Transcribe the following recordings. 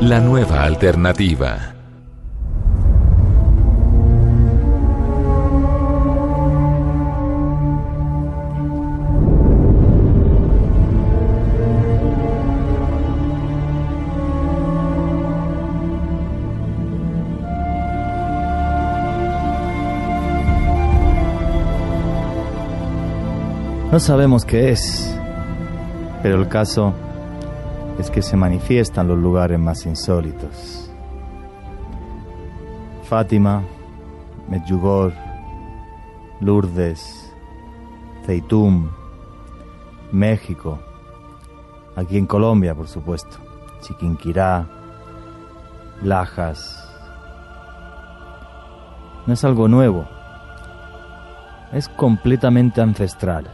la nueva alternativa. No sabemos qué es, pero el caso es que se manifiesta en los lugares más insólitos. Fátima, Medjugorje, Lourdes, Zeitum, México, aquí en Colombia, por supuesto, Chiquinquirá, Lajas. No es algo nuevo, es completamente ancestral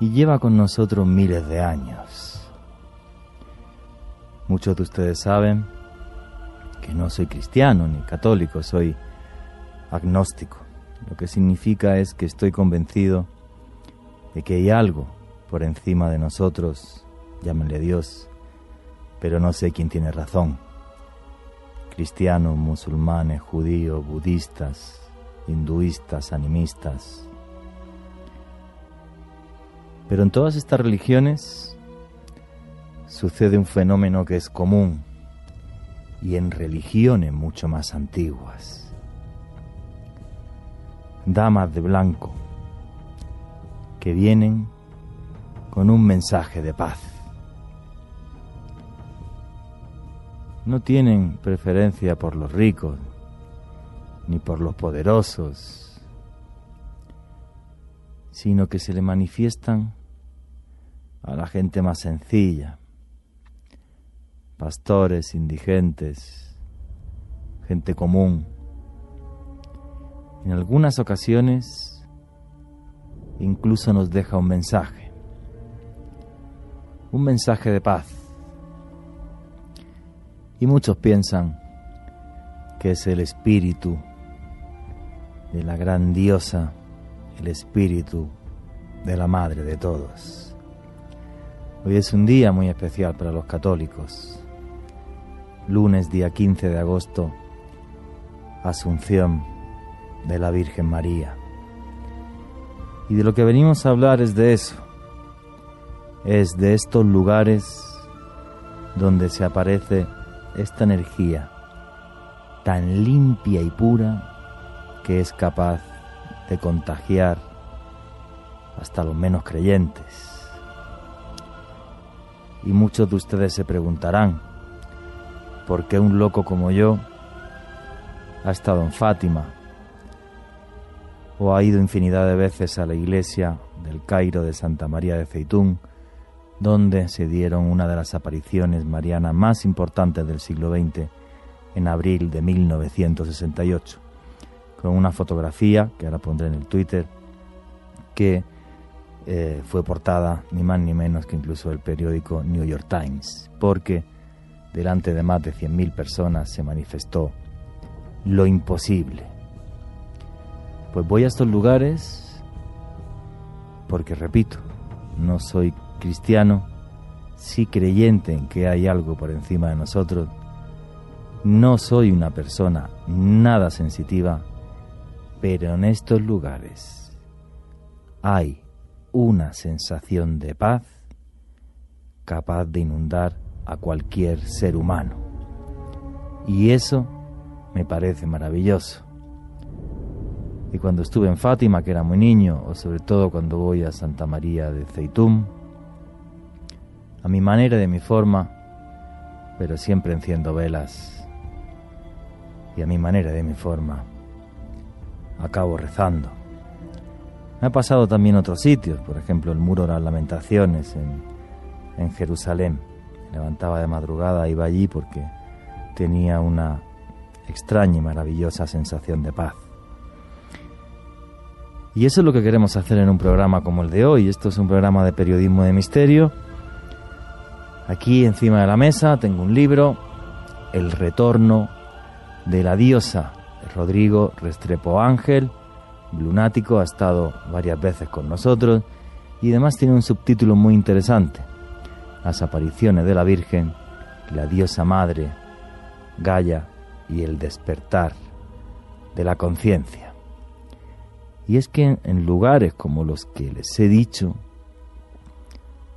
y lleva con nosotros miles de años. Muchos de ustedes saben que no soy cristiano ni católico, soy agnóstico. Lo que significa es que estoy convencido de que hay algo por encima de nosotros, llámenle Dios, pero no sé quién tiene razón. Cristianos, musulmanes, judíos, budistas, hinduistas, animistas, pero en todas estas religiones sucede un fenómeno que es común y en religiones mucho más antiguas. Damas de blanco que vienen con un mensaje de paz. No tienen preferencia por los ricos ni por los poderosos, sino que se le manifiestan a la gente más sencilla, pastores, indigentes, gente común. En algunas ocasiones incluso nos deja un mensaje, un mensaje de paz. Y muchos piensan que es el espíritu de la gran diosa, el espíritu de la madre de todos. Hoy es un día muy especial para los católicos. Lunes día 15 de agosto, Asunción de la Virgen María. Y de lo que venimos a hablar es de eso. Es de estos lugares donde se aparece esta energía tan limpia y pura que es capaz de contagiar hasta los menos creyentes. Y muchos de ustedes se preguntarán, ¿por qué un loco como yo ha estado en Fátima o ha ido infinidad de veces a la iglesia del Cairo de Santa María de Feitún, donde se dieron una de las apariciones marianas más importantes del siglo XX en abril de 1968, con una fotografía que ahora pondré en el Twitter, que eh, fue portada ni más ni menos que incluso el periódico New York Times, porque delante de más de 100.000 personas se manifestó lo imposible. Pues voy a estos lugares porque, repito, no soy cristiano, sí creyente en que hay algo por encima de nosotros, No soy una persona nada sensitiva, pero en estos lugares hay una sensación de paz capaz de inundar a cualquier ser humano. Y eso me parece maravilloso. Y cuando estuve en Fátima, que era muy niño, o sobre todo cuando voy a Santa María de Ceitún, a mi manera de mi forma, pero siempre enciendo velas. Y a mi manera de mi forma, acabo rezando. Me ha pasado también otros sitios, por ejemplo el muro de las lamentaciones en, en Jerusalén. Levantaba de madrugada, iba allí porque tenía una extraña y maravillosa sensación de paz. Y eso es lo que queremos hacer en un programa como el de hoy. Esto es un programa de periodismo de misterio. Aquí encima de la mesa tengo un libro, El retorno de la diosa, Rodrigo Restrepo Ángel, lunático, ha estado varias veces con nosotros y además tiene un subtítulo muy interesante, Las apariciones de la Virgen, la diosa madre, Gaia y el despertar de la conciencia. Y es que en lugares como los que les he dicho,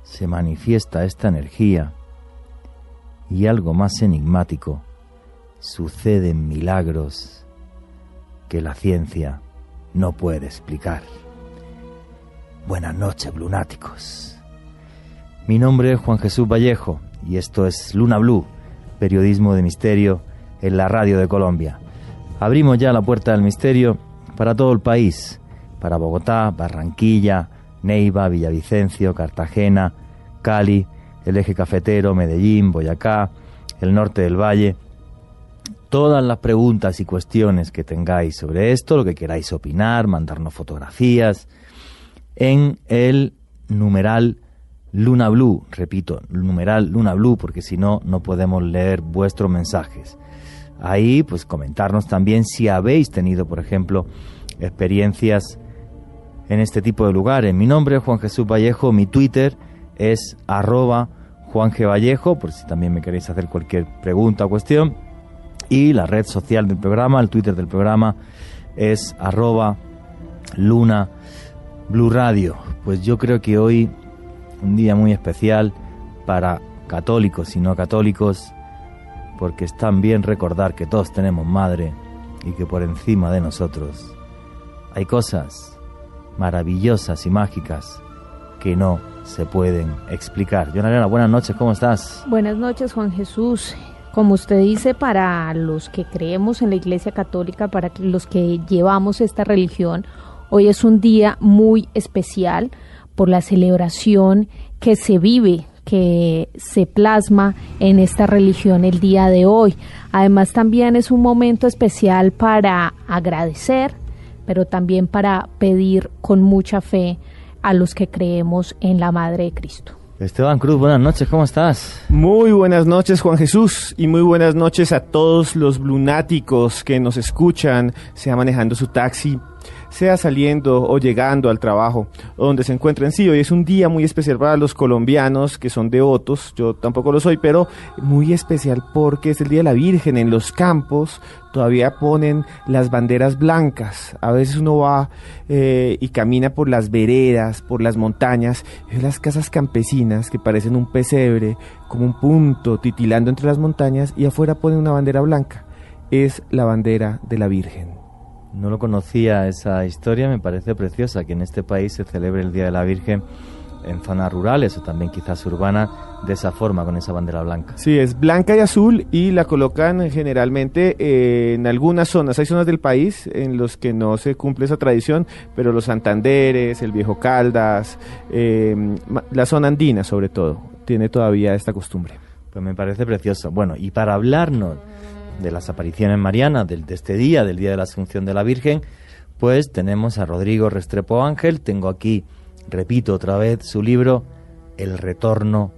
se manifiesta esta energía y algo más enigmático, suceden milagros que la ciencia no puede explicar. Buenas noches, lunáticos. Mi nombre es Juan Jesús Vallejo y esto es Luna Blue, periodismo de misterio en la radio de Colombia. Abrimos ya la puerta del misterio para todo el país, para Bogotá, Barranquilla, Neiva, Villavicencio, Cartagena, Cali, el eje cafetero, Medellín, Boyacá, el norte del valle. Todas las preguntas y cuestiones que tengáis sobre esto, lo que queráis opinar, mandarnos fotografías, en el numeral Luna Blue, repito, numeral Luna Blue, porque si no, no podemos leer vuestros mensajes. Ahí, pues comentarnos también si habéis tenido, por ejemplo, experiencias en este tipo de lugares. Mi nombre es Juan Jesús Vallejo, mi Twitter es arroba Juan. Vallejo, por si también me queréis hacer cualquier pregunta o cuestión. Y la red social del programa, el Twitter del programa, es arroba Luna Blue Radio. Pues yo creo que hoy un día muy especial para católicos y no católicos, porque es tan bien recordar que todos tenemos madre y que por encima de nosotros hay cosas maravillosas y mágicas que no se pueden explicar. Jonalena, buenas noches, ¿cómo estás? Buenas noches, Juan Jesús. Como usted dice, para los que creemos en la Iglesia Católica, para los que llevamos esta religión, hoy es un día muy especial por la celebración que se vive que se plasma en esta religión el día de hoy. Además también es un momento especial para agradecer, pero también para pedir con mucha fe a los que creemos en la Madre de Cristo. Esteban Cruz, buenas noches, ¿cómo estás? Muy buenas noches, Juan Jesús, y muy buenas noches a todos los lunáticos que nos escuchan, sea manejando su taxi, sea saliendo o llegando al trabajo o donde se encuentren. Sí, hoy es un día muy especial para los colombianos que son devotos, yo tampoco lo soy, pero muy especial porque es el Día de la Virgen. En los campos todavía ponen las banderas blancas. A veces uno va eh, y camina por las veredas, por las montañas, y las casas campesinas que parecen un pesebre, como un punto titilando entre las montañas y afuera ponen una bandera blanca. Es la bandera de la Virgen. No lo conocía esa historia, me parece preciosa que en este país se celebre el Día de la Virgen en zonas rurales o también quizás urbanas de esa forma, con esa bandera blanca. Sí, es blanca y azul y la colocan generalmente eh, en algunas zonas. Hay zonas del país en los que no se cumple esa tradición, pero los Santanderes, el Viejo Caldas, eh, la zona andina sobre todo, tiene todavía esta costumbre. Pues me parece precioso. Bueno, y para hablarnos de las apariciones marianas del, de este día, del Día de la Asunción de la Virgen, pues tenemos a Rodrigo Restrepo Ángel. Tengo aquí, repito otra vez, su libro El Retorno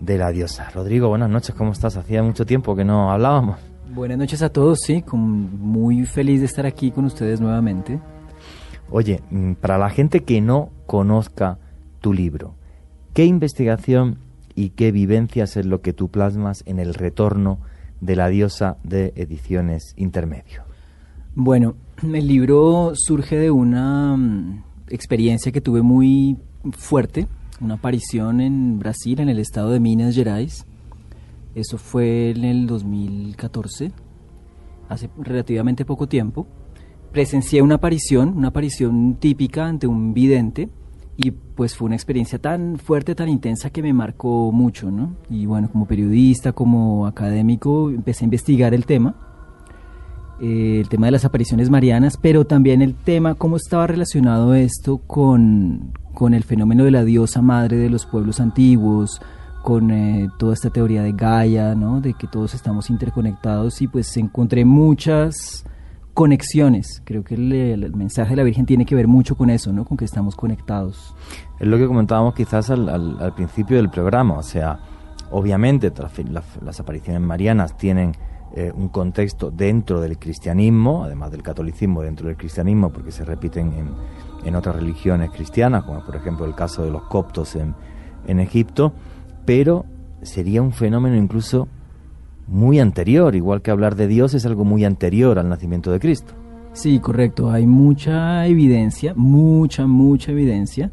de la Diosa. Rodrigo, buenas noches, ¿cómo estás? Hacía mucho tiempo que no hablábamos. Buenas noches a todos, sí, muy feliz de estar aquí con ustedes nuevamente. Oye, mm, para la gente que no conozca tu libro, ¿qué investigación y qué vivencias es lo que tú plasmas en el retorno de la diosa de ediciones intermedio. Bueno, el libro surge de una mm, experiencia que tuve muy fuerte, una aparición en Brasil, en el estado de Minas Gerais. Eso fue en el 2014, hace relativamente poco tiempo. Presencié una aparición, una aparición típica ante un vidente y pues fue una experiencia tan fuerte, tan intensa que me marcó mucho, ¿no? Y bueno, como periodista, como académico, empecé a investigar el tema, eh, el tema de las apariciones marianas, pero también el tema, cómo estaba relacionado esto con, con el fenómeno de la diosa madre de los pueblos antiguos, con eh, toda esta teoría de Gaia, ¿no? De que todos estamos interconectados y pues encontré muchas conexiones. Creo que el, mensaje de la Virgen tiene que ver mucho con eso, ¿no? Con que estamos conectados. Es lo que comentábamos quizás al, principio del programa, o sea, obviamente las, apariciones marianas tienen eh, un contexto dentro del cristianismo, además del catolicismo dentro del cristianismo, porque se repiten en, en otras religiones cristianas, como por ejemplo el caso de los coptos en, en Egipto, pero sería un fenómeno incluso muy anterior, igual que hablar de Dios es algo muy anterior al nacimiento de Cristo. Sí, correcto. Hay mucha evidencia, mucha, mucha evidencia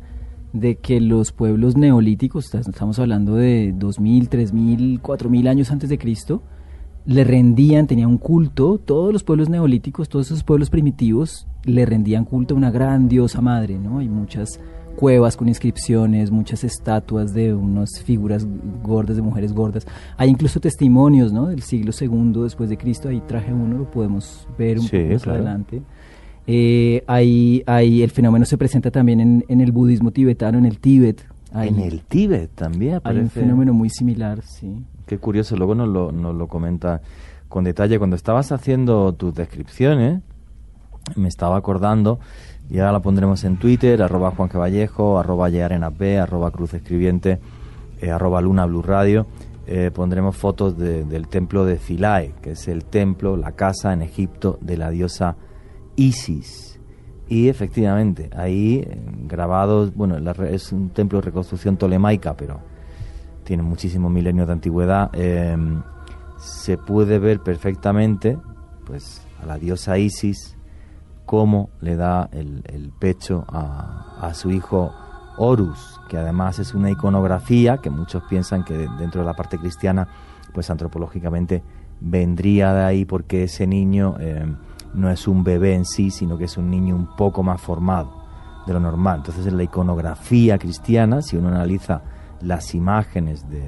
de que los pueblos neolíticos, estamos hablando de 2000, 3000, 4000 años antes de Cristo, le rendían, tenían un culto, todos los pueblos neolíticos, todos esos pueblos primitivos le rendían culto a una gran diosa madre, ¿no? Hay muchas cuevas con inscripciones, muchas estatuas de unas figuras gordas, de mujeres gordas. Hay incluso testimonios ¿no? del siglo segundo después de Cristo, ahí traje uno, lo podemos ver un poco más adelante. Eh, hay, hay, el fenómeno se presenta también en, en el budismo tibetano, en el Tíbet. en el Tíbet también aparece. Hay un fenómeno muy similar, sí. Qué curioso, luego nos lo, nos lo comenta con detalle. Cuando estabas haciendo tus descripciones, me estaba acordando y ahora la pondremos en Twitter, arroba Juan Vallejo, arroba B, arroba Cruz Escribiente, eh, arroba Luna Blue Radio. Eh, pondremos fotos del templo de Philae, que es el templo, la casa en Egipto de la diosa Isis. Y efectivamente, ahí eh, grabados, bueno, es un templo de reconstrucción tolemaica, pero tiene muchísimos milenios de antigüedad. se puede ver perfectamente, pues, a la diosa Isis cómo le da el, pecho a, su hijo Horus, que además es una iconografía que muchos piensan que dentro de la parte cristiana, pues antropológicamente vendría de ahí porque ese niño eh, no es un bebé en sí, sino que es un niño un poco más formado de lo normal. Entonces en la iconografía cristiana, si uno analiza las imágenes de,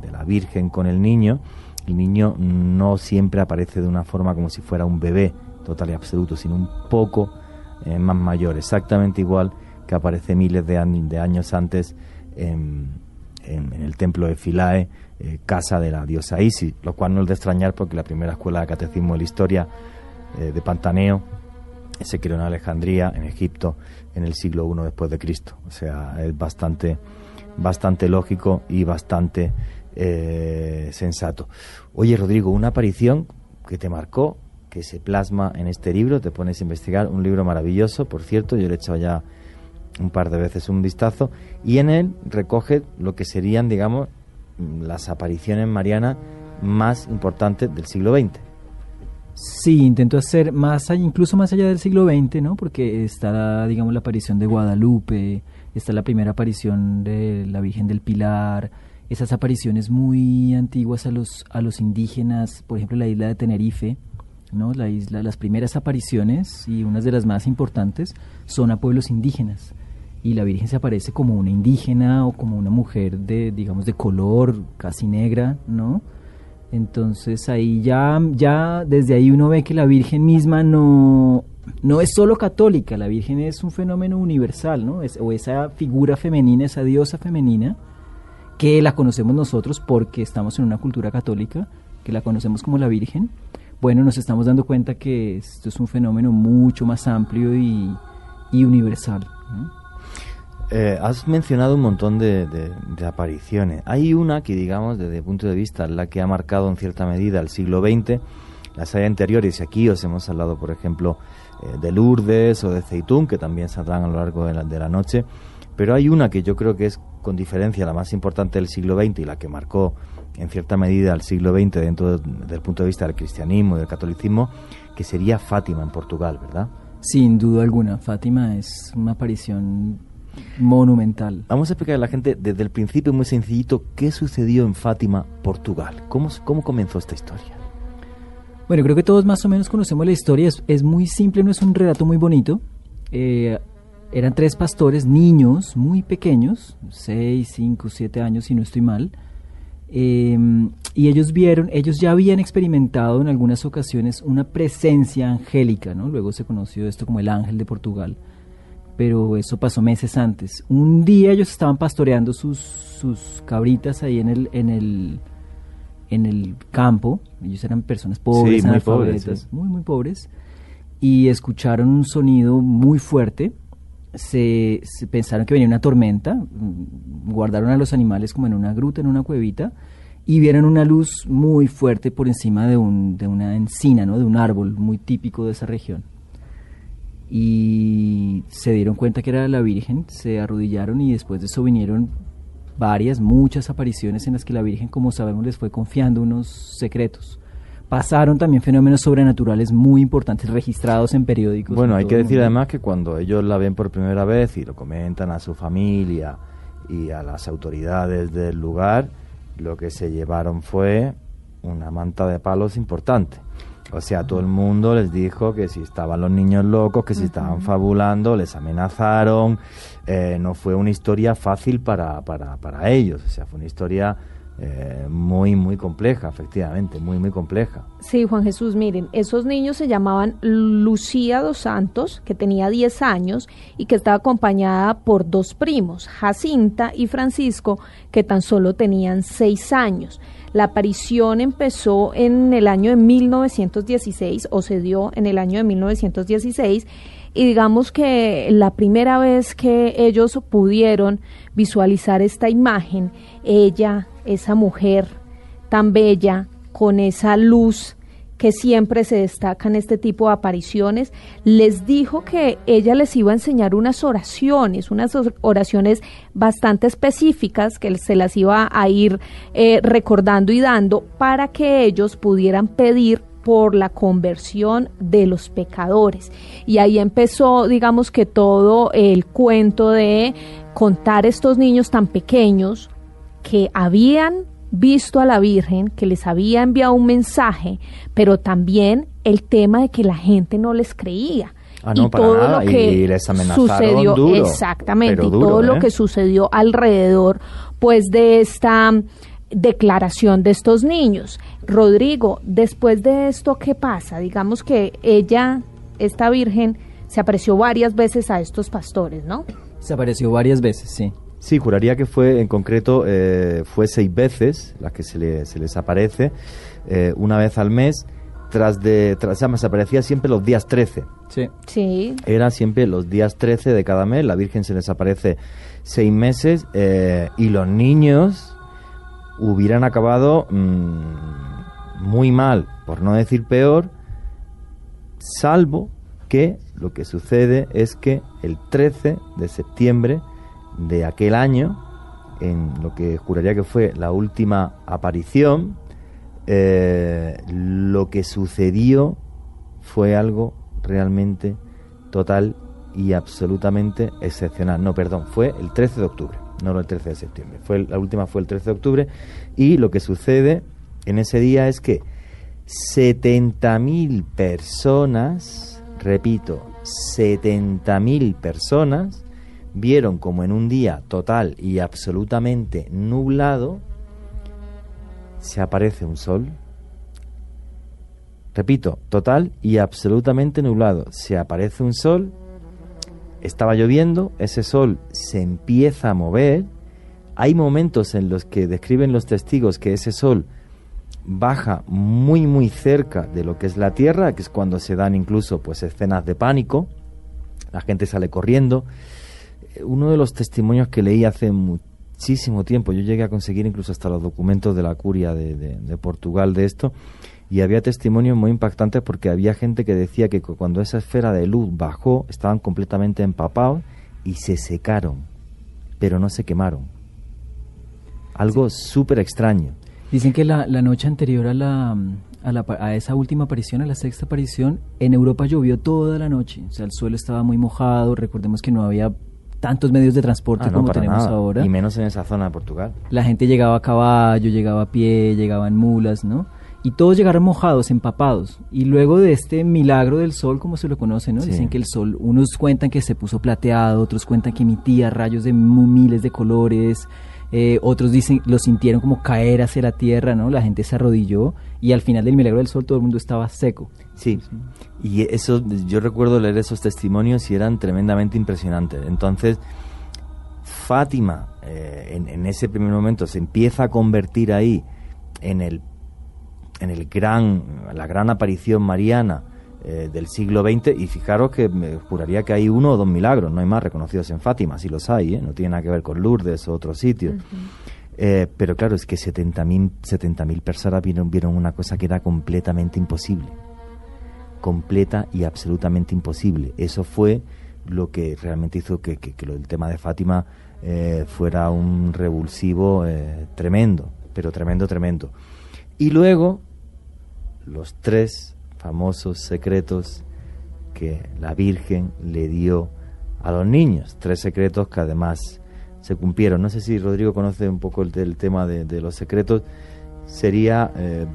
de la Virgen con el niño, el niño no siempre aparece de una forma como si fuera un bebé, total y absoluto, sino un poco eh, más mayor, exactamente igual que aparece miles de, años antes en, el templo de Philae, eh, casa de la diosa Isis, lo cual no es de extrañar porque la primera escuela de catecismo de la historia eh, de Pantaneo se creó en Alejandría, en Egipto, en el siglo I después de Cristo. O sea, es bastante, bastante lógico y bastante sensato. Oye, Rodrigo, una aparición que te marcó se plasma en este libro. Te pones a investigar, un libro maravilloso, por cierto, yo le he echado ya un par de veces un vistazo, y en él recoge lo que serían, digamos, las apariciones marianas más importantes del siglo XX. Sí, intento hacer más allá, incluso más allá del siglo XX, ¿no? Porque está, digamos, la aparición de Guadalupe, está la primera aparición de la Virgen del Pilar, esas apariciones muy antiguas a los, a los indígenas, por ejemplo, la isla de Tenerife, ¿no? La isla, las primeras apariciones y unas de las más importantes son a pueblos indígenas y la Virgen se aparece como una indígena o como una mujer de digamos de color casi negra, ¿no? Entonces ahí ya ya desde ahí uno ve que la Virgen misma no no es solo católica, la Virgen es un fenómeno universal, ¿no? O esa figura femenina, esa diosa femenina que la conocemos nosotros porque estamos en una cultura católica, que la conocemos como la Virgen, bueno, nos estamos dando cuenta que esto es un fenómeno mucho más amplio y, universal. Eh, has mencionado un montón de, apariciones. Hay una que, digamos, desde el punto de vista, la que ha marcado en cierta medida el siglo XX. Las hay anteriores, y aquí os hemos hablado, por ejemplo, eh, de Lourdes o de Ceitún, que también saldrán a lo largo de la, noche. Pero hay una que yo creo que es con diferencia la más importante del siglo XX y la que marcó en cierta medida al siglo XX dentro del punto de vista del cristianismo y del catolicismo, que sería Fátima en Portugal, ¿verdad? Sin duda alguna, Fátima es una aparición monumental. Vamos a explicar a la gente desde el principio muy sencillito qué sucedió en Fátima, Portugal. ¿Cómo, cómo comenzó esta historia? Bueno, creo que todos más o menos conocemos la historia. Es, muy simple, no es un relato muy bonito. Eh, eran tres pastores, niños muy pequeños, 6, 5, 7 años, si no estoy mal. Em, y ellos vieron, ellos ya habían experimentado en algunas ocasiones una presencia angélica, ¿no? Luego se conoció esto como el ángel de Portugal, pero eso pasó meses antes. Un día ellos estaban pastoreando sus, sus cabritas ahí en el, en el, en el campo. Ellos eran personas pobres, muy pobres, muy, muy pobres. Y escucharon un sonido muy fuerte. Se, pensaron que venía una tormenta. Mm, guardaron a los animales como en una gruta, en una cuevita. Y vieron una luz muy fuerte por encima de, un, de una encina, ¿no? de un árbol muy típico de esa región. Y se dieron cuenta que era la Virgen, se arrodillaron y después de eso vinieron varias, muchas apariciones en las que la Virgen, como sabemos, les fue confiando unos secretos. Pasaron también fenómenos sobrenaturales muy importantes registrados en periódicos. Bueno, hay que decir además que cuando ellos la ven por primera vez y lo comentan a su familia y a las autoridades del lugar, lo que se llevaron fue una manta de palos importante. O sea, todo el mundo les dijo que si estaban los niños locos, que si estaban fabulando, les amenazaron. Eh, no fue una historia fácil para, para, para ellos. O sea, fue una historia eh, muy, muy compleja, efectivamente, muy, muy compleja. Sí, Juan Jesús, miren, esos niños se llamaban Lucía dos Santos, que tenía 10 años y que estaba acompañada por dos primos, Jacinta y Francisco, que tan solo tenían 6 años. La aparición empezó en el año de 1916 o se dio en el año de 1916 y digamos que la primera vez que ellos pudieron visualizar esta imagen, ella, esa mujer tan bella, con esa luz que siempre se destaca en este tipo de apariciones, les dijo que ella les iba a enseñar unas oraciones, unas oraciones bastante específicas que se las iba a ir eh, recordando y dando para que ellos pudieran pedir por la conversión de los pecadores. Y ahí empezó, digamos que todo el cuento de contar estos niños tan pequeños que habían visto a la Virgen, que les había enviado un mensaje, pero también el tema de que la gente no les creía. Ah, y todo lo que les sucedió exactamente y todo lo ¿eh? que sucedió alrededor pues de esta declaración de estos niños. Rodrigo, después de esto, ¿qué pasa? Digamos que ella, esta virgen, se apareció varias veces a estos pastores, ¿no? Se apareció varias veces, sí. Sí, juraría que fue en concreto, eh, fue seis veces las que se, les aparece, eh, una vez al mes, tras de, tras, se aparecía siempre los días 13. Sí. sí. Era siempre los días 13 de cada mes, la Virgen se les aparece seis meses eh, y los niños hubieran acabado mm, muy mal, por no decir peor, salvo que lo que sucede es que el 13 de septiembre de aquel año, en lo que juraría que fue la última aparición, eh, lo que sucedió fue algo realmente total y absolutamente excepcional. No, perdón, fue el 13 de octubre, no el 13 de septiembre. Fue la última fue el 13 de octubre y lo que sucede en ese día es que 70.000 personas, repito, 70.000 personas vieron como en un día total y absolutamente nublado se aparece un sol. Repito, total y absolutamente nublado. Se aparece un sol, estaba lloviendo, ese sol se empieza a mover. Hay momentos en los que describen los testigos que ese sol baja muy muy cerca de lo que es la Tierra, que es cuando se dan incluso pues escenas de pánico. La gente sale corriendo uno de los testimonios que leí hace muchísimo tiempo, yo llegué a conseguir incluso hasta los documentos de la curia de, Portugal de esto, y había testimonios muy impactantes porque había gente que decía que cuando esa esfera de luz bajó, estaban completamente empapados y se secaron. pero no se quemaron. Algo súper extraño. Dicen que la, la noche anterior a, la, a, la, a esa última aparición, a la sexta aparición, en Europa llovió toda la noche. O sea, el suelo estaba muy mojado. Recordemos que no había tantos medios de transporte Ah, no, como tenemos nada. ahora. Y menos en esa zona de Portugal. La gente llegaba a caballo, llegaba a pie, llegaban mulas, ¿no? Y todos llegaron mojados, empapados. Y luego de este milagro del sol, como se lo conoce, ¿no? Sí. Dicen que el sol, unos cuentan que se puso plateado, otros cuentan que emitía rayos de miles de colores, eh, otros dicen, lo sintieron como caer hacia la tierra, ¿no? La gente se arrodilló y al final del milagro del sol todo el mundo estaba seco. Sí, y eso, yo recuerdo leer esos testimonios y eran tremendamente impresionantes. Entonces, Fátima, eh, en, en ese primer momento, se empieza a convertir ahí en el, en el gran, la gran aparición mariana eh, del siglo XX. Y fijaros que me juraría que hay uno o dos milagros, no hay más reconocidos en Fátima, si los hay, ¿eh? no tiene nada que ver con Lourdes o otros sitios. Eh, pero claro, es que 70.000 70.000 personas vieron, vieron una cosa que era completamente imposible. Completa y absolutamente imposible. Eso fue lo que realmente hizo que, que- que lo- el tema de Fátima eh, fuera un revulsivo eh, tremendo, pero tremendo, tremendo. Y luego, los tres famosos secretos que la Virgen le dio a los niños. Tres secretos que además se cumplieron. No sé si Rodrigo conoce un poco el, tema de, de los secretos. Sería, eh,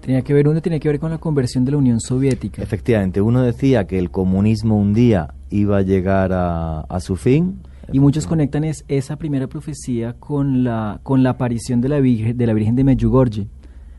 Tenía que ver, uno tenía que ver con la conversión de la Unión Soviética. efectivamente, uno decía que el comunismo un día iba a llegar a, a su fin. Y muchos conectan es, esa primera profecía con la, con la aparición de la Virgen de, la Virgen de Medjugorje.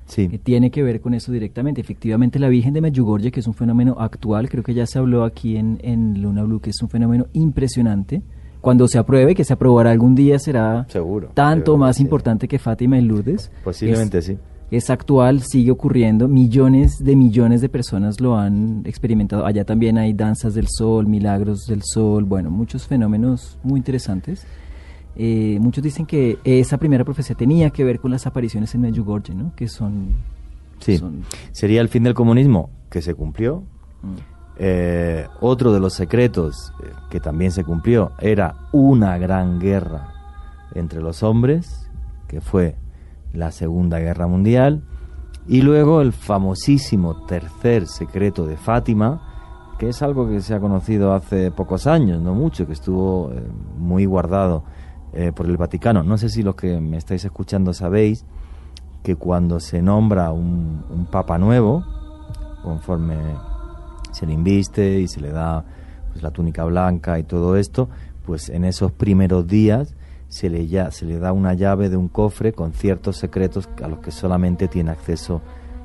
Sí. Que tiene que ver con eso directamente. Efectivamente, la Virgen de Medjugorje, que es un fenómeno actual, creo que ya se habló aquí en, en Luna Blue, que es un fenómeno impresionante. Cuando se apruebe, que se aprobará algún día, será Seguro, tanto seguro más sí. importante que Fátima y Lourdes. Posiblemente Es- sí. es actual, sigue ocurriendo, millones de millones de personas lo han experimentado. Allá también hay danzas del sol, milagros del sol, bueno, muchos fenómenos muy interesantes. Eh, muchos dicen que esa primera profecía tenía que ver con las apariciones en Medjugorje, ¿no? Que son... Sí. son- Sería el fin del comunismo, que se cumplió. mm, Eh, otro de los secretos eh, que también se cumplió era una gran guerra entre los hombres, que fue la Segunda Guerra Mundial, y luego el famosísimo tercer secreto de Fátima, que es algo que se ha conocido hace pocos años, no mucho, que estuvo eh, muy guardado eh, por el Vaticano. No sé si los que me estáis escuchando sabéis que cuando se nombra un, papa nuevo, conforme se le inviste y se le da pues, la túnica blanca y todo esto, pues en esos primeros días se le, ya, se le da una llave de un cofre con ciertos secretos a los que solamente tiene acceso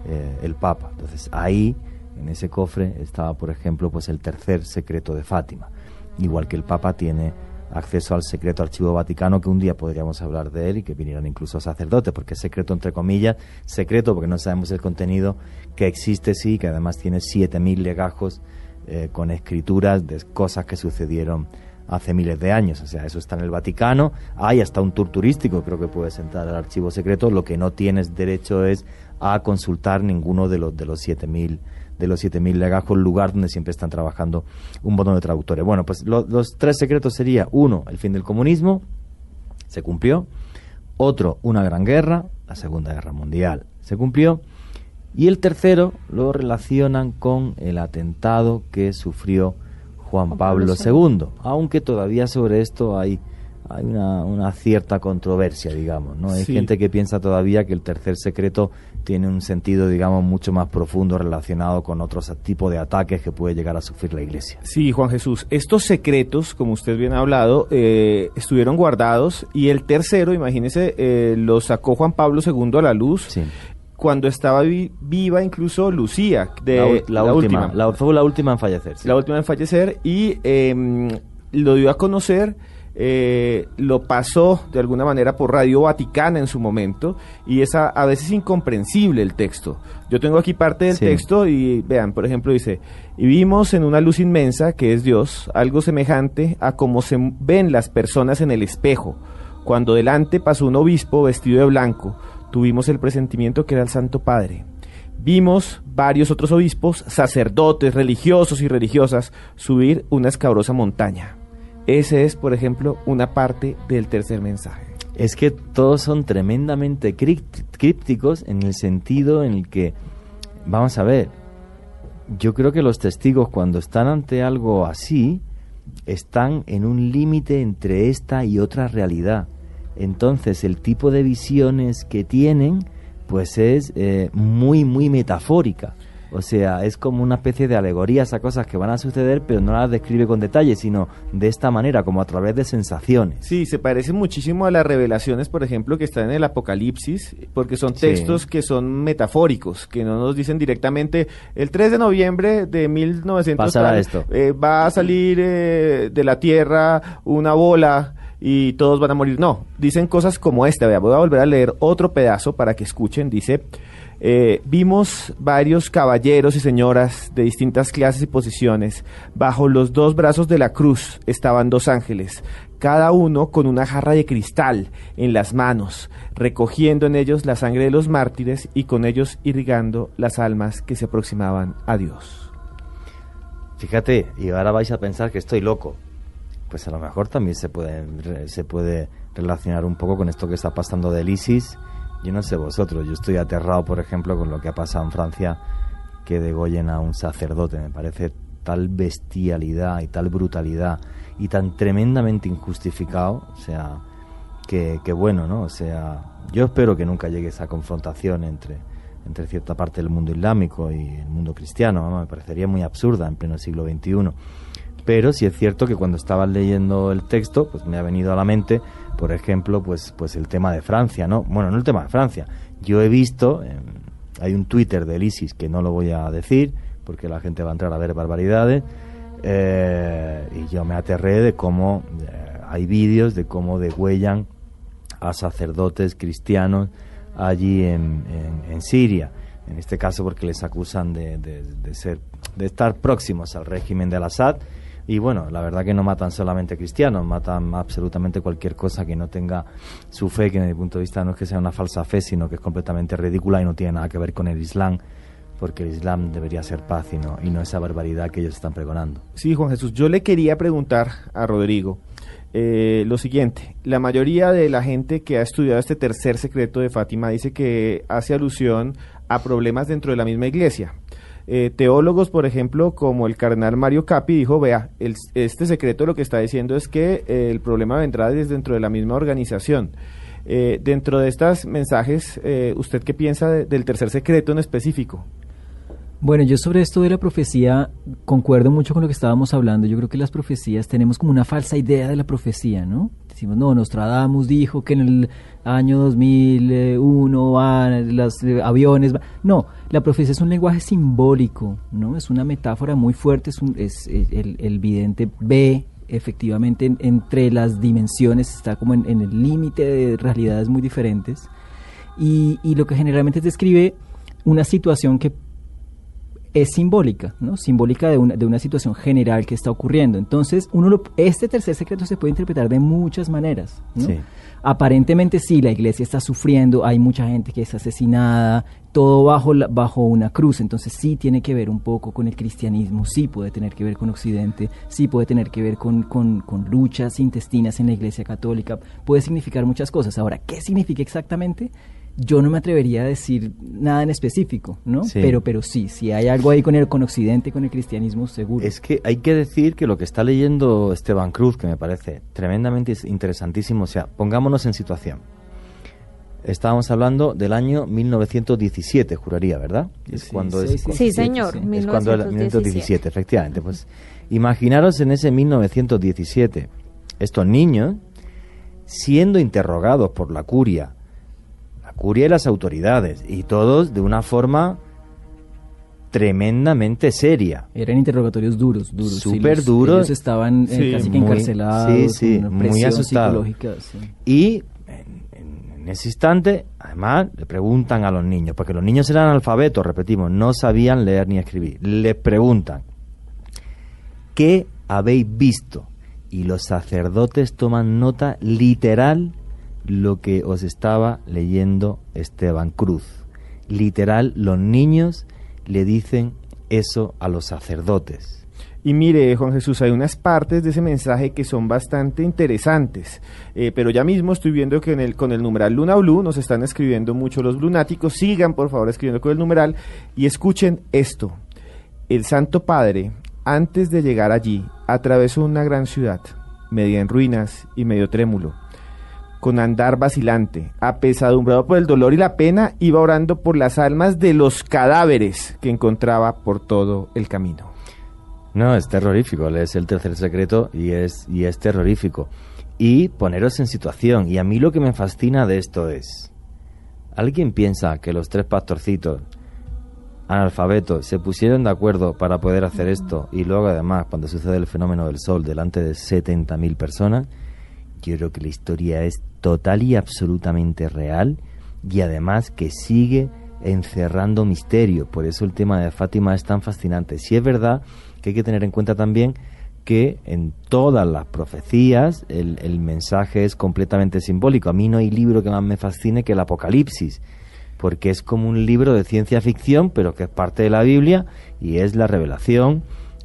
eh, el Papa. Entonces ahí, en ese cofre, estaba, por ejemplo, pues el tercer secreto de Fátima. Igual que el Papa tiene acceso al secreto archivo vaticano, que un día podríamos hablar de él y que vinieran incluso sacerdotes, porque es secreto entre comillas, secreto porque no sabemos el contenido, que existe sí, que además tiene 7.000 legajos eh, con escrituras de cosas que sucedieron hace miles de años. O sea, eso está en el Vaticano. Hay hasta un tour turístico, creo que puedes entrar al archivo secreto. Lo que no tienes derecho es a consultar ninguno de los de los 7000 de los 7000 legajos, lugar donde siempre están trabajando un montón de traductores. Bueno, pues lo- los tres secretos sería uno, el fin del comunismo, se cumplió. Otro, una gran guerra, la Segunda Guerra Mundial, se cumplió. Y el tercero lo relacionan con el atentado que sufrió Juan, Pablo, Pablo II, aunque todavía sobre esto hay, hay una, una cierta controversia, digamos. ¿no? Hay Sí. gente que piensa todavía que el tercer secreto tiene un sentido, digamos, mucho más profundo relacionado con otros tipos de ataques que puede llegar a sufrir la Iglesia. Sí, Juan Jesús, estos secretos, como usted bien ha hablado, eh, estuvieron guardados y el tercero, imagínese, eh, lo sacó Juan Pablo II a la luz Sí. cuando estaba vi- viva incluso Lucía, de, la, ul- la última, la- fue la última en fallecer. sí. la última en fallecer y eh, lo dio a conocer, eh, lo pasó de alguna manera por Radio Vaticana en su momento y es a, a veces incomprensible el texto. Yo tengo aquí parte del Sí. texto y vean, por ejemplo, dice, y vimos en una luz inmensa que es Dios, algo semejante a como se ven las personas en el espejo. Cuando delante pasó un obispo vestido de blanco, tuvimos el presentimiento que era el Santo Padre. Vimos varios otros obispos, sacerdotes, religiosos y religiosas subir una escabrosa montaña. Ese es, por ejemplo, una parte del tercer mensaje. Es que todos son tremendamente crípt- crípticos en el sentido en el que, vamos a ver, yo creo que los testigos cuando están ante algo así, están en un límite entre esta y otra realidad. Entonces el tipo de visiones que tienen, pues es eh, muy, muy metafórica. O sea, es como una especie de alegorías a cosas que van a suceder, pero no las describe con detalle, sino de esta manera, como a través de sensaciones. Sí, se parece muchísimo a las revelaciones, por ejemplo, que están en el Apocalipsis, porque son Sí. textos que son metafóricos, que no nos dicen directamente, el 3 de noviembre de 1900 Pasará tal, esto. eh, va a salir eh, de la Tierra una bola y todos van a morir. No, dicen cosas como esta. Vea, voy a volver a leer otro pedazo para que escuchen. Dice, eh, vimos varios caballeros y señoras de distintas clases y posiciones. Bajo los dos brazos de la cruz estaban dos ángeles, cada uno con una jarra de cristal en las manos, recogiendo en ellos la sangre de los mártires y con ellos irrigando las almas que se aproximaban a Dios. Fíjate, y ahora vais a pensar que estoy loco. Pues a lo mejor también se puede, se puede relacionar un poco con esto que está pasando del ISIS. Yo no sé vosotros, yo estoy aterrado, por ejemplo, con lo que ha pasado en Francia, que degollen a un sacerdote. Me parece tal bestialidad y tal brutalidad y tan tremendamente injustificado. O sea, que, bueno, ¿no? O sea, yo espero que nunca llegue esa confrontación entre, entre cierta parte del mundo islámico y el mundo cristiano. me parecería muy absurda en pleno siglo XXI. Pero sí es cierto que cuando estabas leyendo el texto, pues me ha venido a la mente, por ejemplo, pues, pues el tema de Francia, ¿no? Bueno, no el tema de Francia. Yo he visto, eh, hay un Twitter del ISIS que no lo voy a decir, porque la gente va a entrar a ver barbaridades, eh, y yo me aterré de cómo eh, hay vídeos de cómo degüellan a sacerdotes cristianos allí en, en- en Siria. En este caso porque les acusan de, de- de ser, de estar próximos al régimen de Al-Assad. Y bueno, la verdad que no matan solamente cristianos, matan absolutamente cualquier cosa que no tenga su fe, que desde mi punto de vista no es que sea una falsa fe, sino que es completamente ridícula y no tiene nada que ver con el Islam, porque el Islam debería ser paz y no, y no esa barbaridad que ellos están pregonando. Sí, Juan Jesús, yo le quería preguntar a Rodrigo eh, lo siguiente. La mayoría de la gente que ha estudiado este tercer secreto de Fátima dice que hace alusión a problemas dentro de la misma iglesia. Eh, teólogos, por ejemplo, como el cardenal Mario Capi, dijo, vea, este secreto lo que está diciendo es que eh, el problema vendrá desde dentro de la misma organización. Eh, dentro de estos mensajes, eh, ¿usted qué piensa de- del tercer secreto en específico? Bueno, yo sobre esto de la profecía concuerdo mucho con lo que estábamos hablando. Yo creo que las profecías tenemos como una falsa idea de la profecía, ¿no? Decimos, no, Nostradamus dijo que en el año 2001 van los eh, aviones. va-". No, la profecía es un lenguaje simbólico, ¿no? Es una metáfora muy fuerte, es, un- es el, vidente ve efectivamente en- entre las dimensiones, está como en, en el límite de realidades muy diferentes. Y, y lo que generalmente describe una situación que es simbólica, ¿no? Simbólica de una, de una situación general que está ocurriendo. Entonces, uno lo- este tercer secreto se puede interpretar de muchas maneras, ¿no? Sí. Aparentemente sí, la iglesia está sufriendo, hay mucha gente que es asesinada, todo bajo, la- bajo una cruz, entonces sí tiene que ver un poco con el cristianismo, sí puede tener que ver con Occidente, sí puede tener que ver con, con- con luchas intestinas en la iglesia católica, puede significar muchas cosas. Ahora, ¿qué significa exactamente? Yo no me atrevería a decir nada en específico, ¿no? Sí. Pero, pero sí, si hay algo ahí con el con Occidente, con el cristianismo, seguro. Es que hay que decir que lo que está leyendo Esteban Cruz, que me parece tremendamente interesantísimo, o sea, pongámonos en situación. Estábamos hablando del año 1917, juraría, ¿verdad? Es Sí, cuando sí, es, sí, Sí, señor, es cuando era 1917. 1917, efectivamente. Pues imaginaros en ese 1917 estos niños siendo interrogados por la curia, curia y las autoridades, y todos de una forma tremendamente seria. Eran interrogatorios duros, duros. Súper duros. Ellos estaban eh, casi que muy- encarcelados, sí, sí, con una muy asustados. Y en, ese instante, además, le preguntan a los niños, porque los niños eran alfabetos, repetimos, no sabían leer ni escribir. Les preguntan, ¿qué habéis visto? Y los sacerdotes toman nota literal lo que os estaba leyendo Esteban Cruz. Literal, los niños le dicen eso a los sacerdotes. Y mire, Juan Jesús, hay unas partes de ese mensaje que son bastante interesantes, eh, pero ya mismo estoy viendo que en el, con el numeral Luna Blue nos están escribiendo mucho los lunáticos. Sigan, por favor, escribiendo con el numeral y escuchen esto. El Santo Padre, antes de llegar allí, atravesó una gran ciudad, media en ruinas y medio trémulo. Con andar vacilante, apesadumbrado por el dolor y la pena, iba orando por las almas de los cadáveres que encontraba por todo el camino. No, es terrorífico, es el tercer secreto y es, y es terrorífico. Y poneros en situación, y a mí lo que me fascina de esto es, ¿alguien piensa que los tres pastorcitos analfabetos se pusieron de acuerdo para poder hacer esto y luego además cuando sucede el fenómeno del sol delante de 70.000 personas, yo creo que la historia es total y absolutamente real y además que sigue encerrando misterio. Por eso el tema de Fátima es tan fascinante. Si es verdad que hay que tener en cuenta también que en todas las profecías el, el mensaje es completamente simbólico. A mí no hay libro que más me fascine que el Apocalipsis porque es como un libro de ciencia ficción, pero que es parte de la Biblia y es la revelación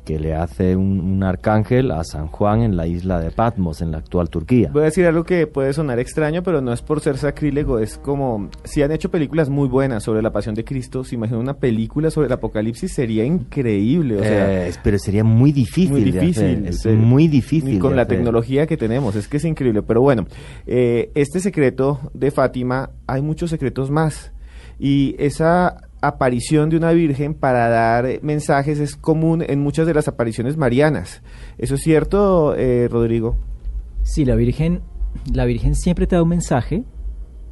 que le hace un, arcángel a San Juan en la isla de Patmos, en la actual Turquía. Voy a decir algo que puede sonar extraño, pero no es por ser sacrílego, es como, si han hecho películas muy buenas sobre la pasión de Cristo, si imaginan una película sobre el Apocalipsis sería increíble. O sea, eh, pero sería muy difícil. Muy difícil. Es muy difícil. Y con la tecnología que tenemos, es que es increíble. Pero bueno, eh, este secreto de Fátima, hay muchos secretos más y esa aparición de una virgen para dar mensajes es común en muchas de las apariciones marianas. ¿Eso es cierto, eh, Rodrigo? Sí, la virgen, la virgen siempre te da un mensaje.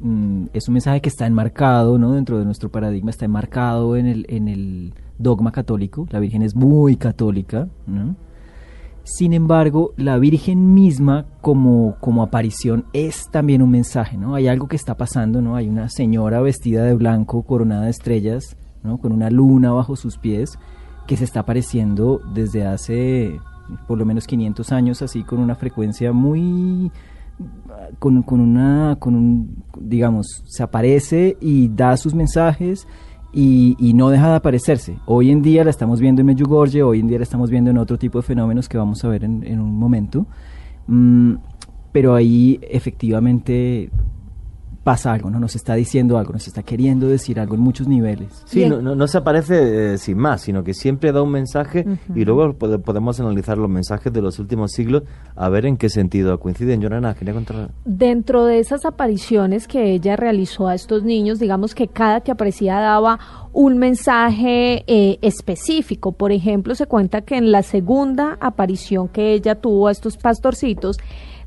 Mm, es un mensaje que está enmarcado, ¿no? Dentro de nuestro paradigma está enmarcado en el, en el dogma católico. La virgen es muy católica, ¿no? Sin embargo, la Virgen misma como, como aparición es también un mensaje, ¿no? Hay algo que está pasando, ¿no? Hay una señora vestida de blanco, coronada de estrellas, ¿no? Con una luna bajo sus pies, que se está apareciendo desde hace por lo menos 500 años, así con una frecuencia muy... Con, con una, con un, digamos, se aparece y da sus mensajes y, no deja de aparecerse. Hoy en día la estamos viendo en Medjugorje, hoy en día la estamos viendo en otro tipo de fenómenos que vamos a ver en, un momento. Mm, pero ahí efectivamente pasa algo, ¿no? Nos está diciendo algo, nos está queriendo decir algo en muchos niveles. Sí, no, no, se aparece eh, sin más, sino que siempre da un mensaje y luego podemos analizar los mensajes de los últimos siglos a ver en qué sentido coinciden. Yorana, quería contar. Dentro de esas apariciones que ella realizó a estos niños, digamos que cada que aparecía daba un mensaje eh, específico. Por ejemplo, se cuenta que en la segunda aparición que ella tuvo a estos pastorcitos,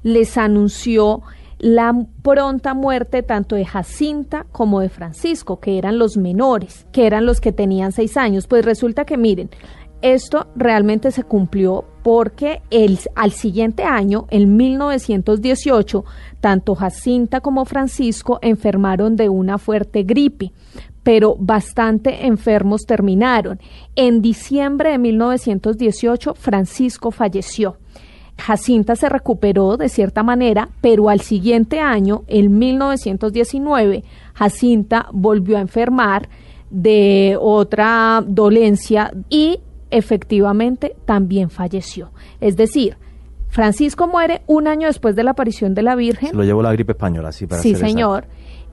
les anunció la pronta muerte tanto de Jacinta como de Francisco, que eran los menores, que eran los que tenían seis años. Pues resulta que miren, esto realmente se cumplió porque el, al siguiente año, en 1918, tanto Jacinta como Francisco enfermaron de una fuerte gripe, pero bastante enfermos terminaron. En diciembre de 1918, Francisco falleció. Jacinta se recuperó de cierta manera, pero al siguiente año, en 1919, Jacinta volvió a enfermar de otra dolencia y efectivamente también falleció. Es decir, Francisco muere un año después de la aparición de la Virgen. Se lo llevó la gripe española, sí, para Sí, señor.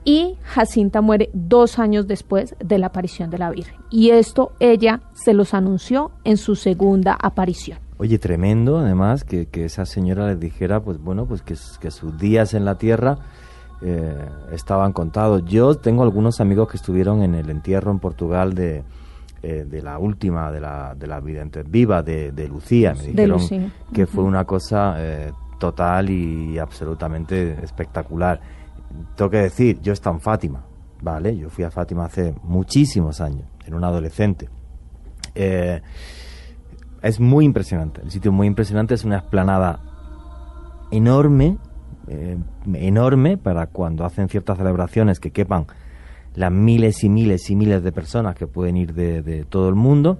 Y Jacinta muere dos años después de la aparición de la Virgen. Y esto ella se los anunció en su segunda aparición. Oye, tremendo, además, que, que esa señora les dijera, pues bueno, pues que, que sus días en la tierra eh, estaban contados. Yo tengo algunos amigos que estuvieron en el entierro en Portugal de, eh, de la última, de la, de la vidente viva de, de Lucía. Me dijeron que fue una cosa eh, total y absolutamente espectacular. Tengo que decir, yo estaba en Fátima, ¿vale? Yo fui a Fátima hace muchísimos años, era un adolescente. Eh, es muy impresionante. El sitio es muy impresionante. Es una explanada enorme, eh, enorme para cuando hacen ciertas celebraciones que quepan las miles y miles y miles de personas que pueden ir de, todo el mundo.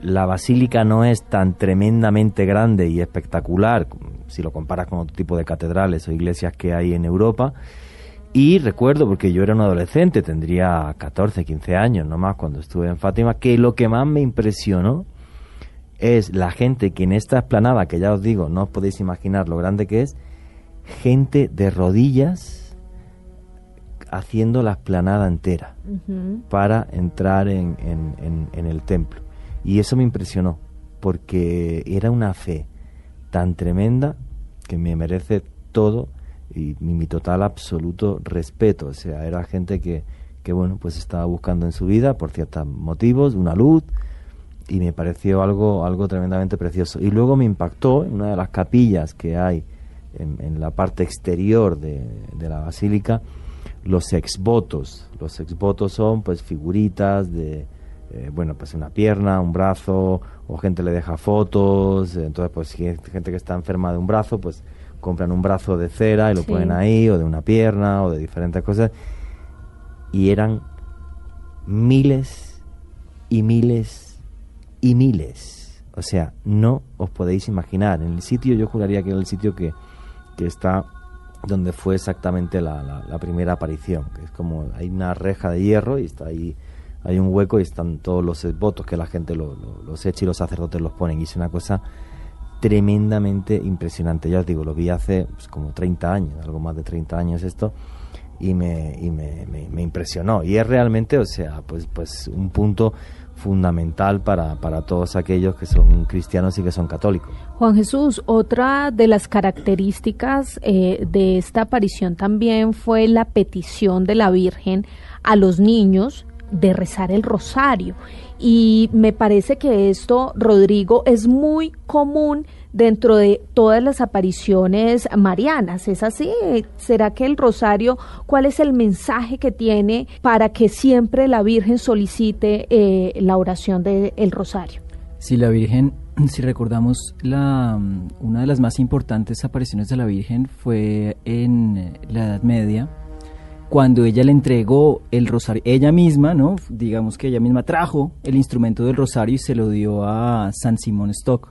La basílica no es tan tremendamente grande y espectacular si lo comparas con otro tipo de catedrales o iglesias que hay en Europa. Y recuerdo, porque yo era un adolescente, tendría 14, 15 años nomás cuando estuve en Fátima, que lo que más me impresionó es la gente que en esta esplanada, que ya os digo, no os podéis imaginar lo grande que es, gente de rodillas haciendo la esplanada entera para entrar en, en, en, el templo. Y eso me impresionó, porque era una fe tan tremenda que me merece todo y mi, total absoluto respeto. O sea, era gente que, que, bueno, pues estaba buscando en su vida, por ciertos motivos, una luz, y me pareció algo, algo tremendamente precioso. Y luego me impactó en una de las capillas que hay en, la parte exterior de, la basílica, los exvotos. Los exvotos son pues figuritas de, eh, bueno, pues una pierna, un brazo, o gente le deja fotos, entonces pues si hay gente que está enferma de un brazo, pues compran un brazo de cera y lo ponen ahí, o de una pierna, o de diferentes cosas, y eran miles y miles y miles. O sea, no os podéis imaginar. En el sitio, yo juraría que era el sitio que, que está donde fue exactamente la, la, primera aparición, que es como hay una reja de hierro y está ahí, hay un hueco y están todos los votos que la gente los echa y los sacerdotes los ponen. Y es una cosa tremendamente impresionante. Ya os digo, lo vi hace pues, como 30 años, algo más de 30 años esto, y me, y me, me, impresionó. Y es realmente, o sea, pues, pues un punto fundamental para, para todos aquellos que son cristianos y que son católicos. Juan Jesús, otra de las características eh, de esta aparición también fue la petición de la Virgen a los niños de rezar el rosario. Y me parece que esto, Rodrigo, es muy común dentro de todas las apariciones marianas. ¿Es así? ¿Será que el rosario, cuál es el mensaje que tiene para que siempre la Virgen solicite eh, la oración del rosario? Si la Virgen, si recordamos, la, una de las más importantes apariciones de la Virgen fue en la Edad Media, cuando ella le entregó el rosario, ella misma, ¿no? Digamos que ella misma trajo el instrumento del rosario y se lo dio a San Simón Stock.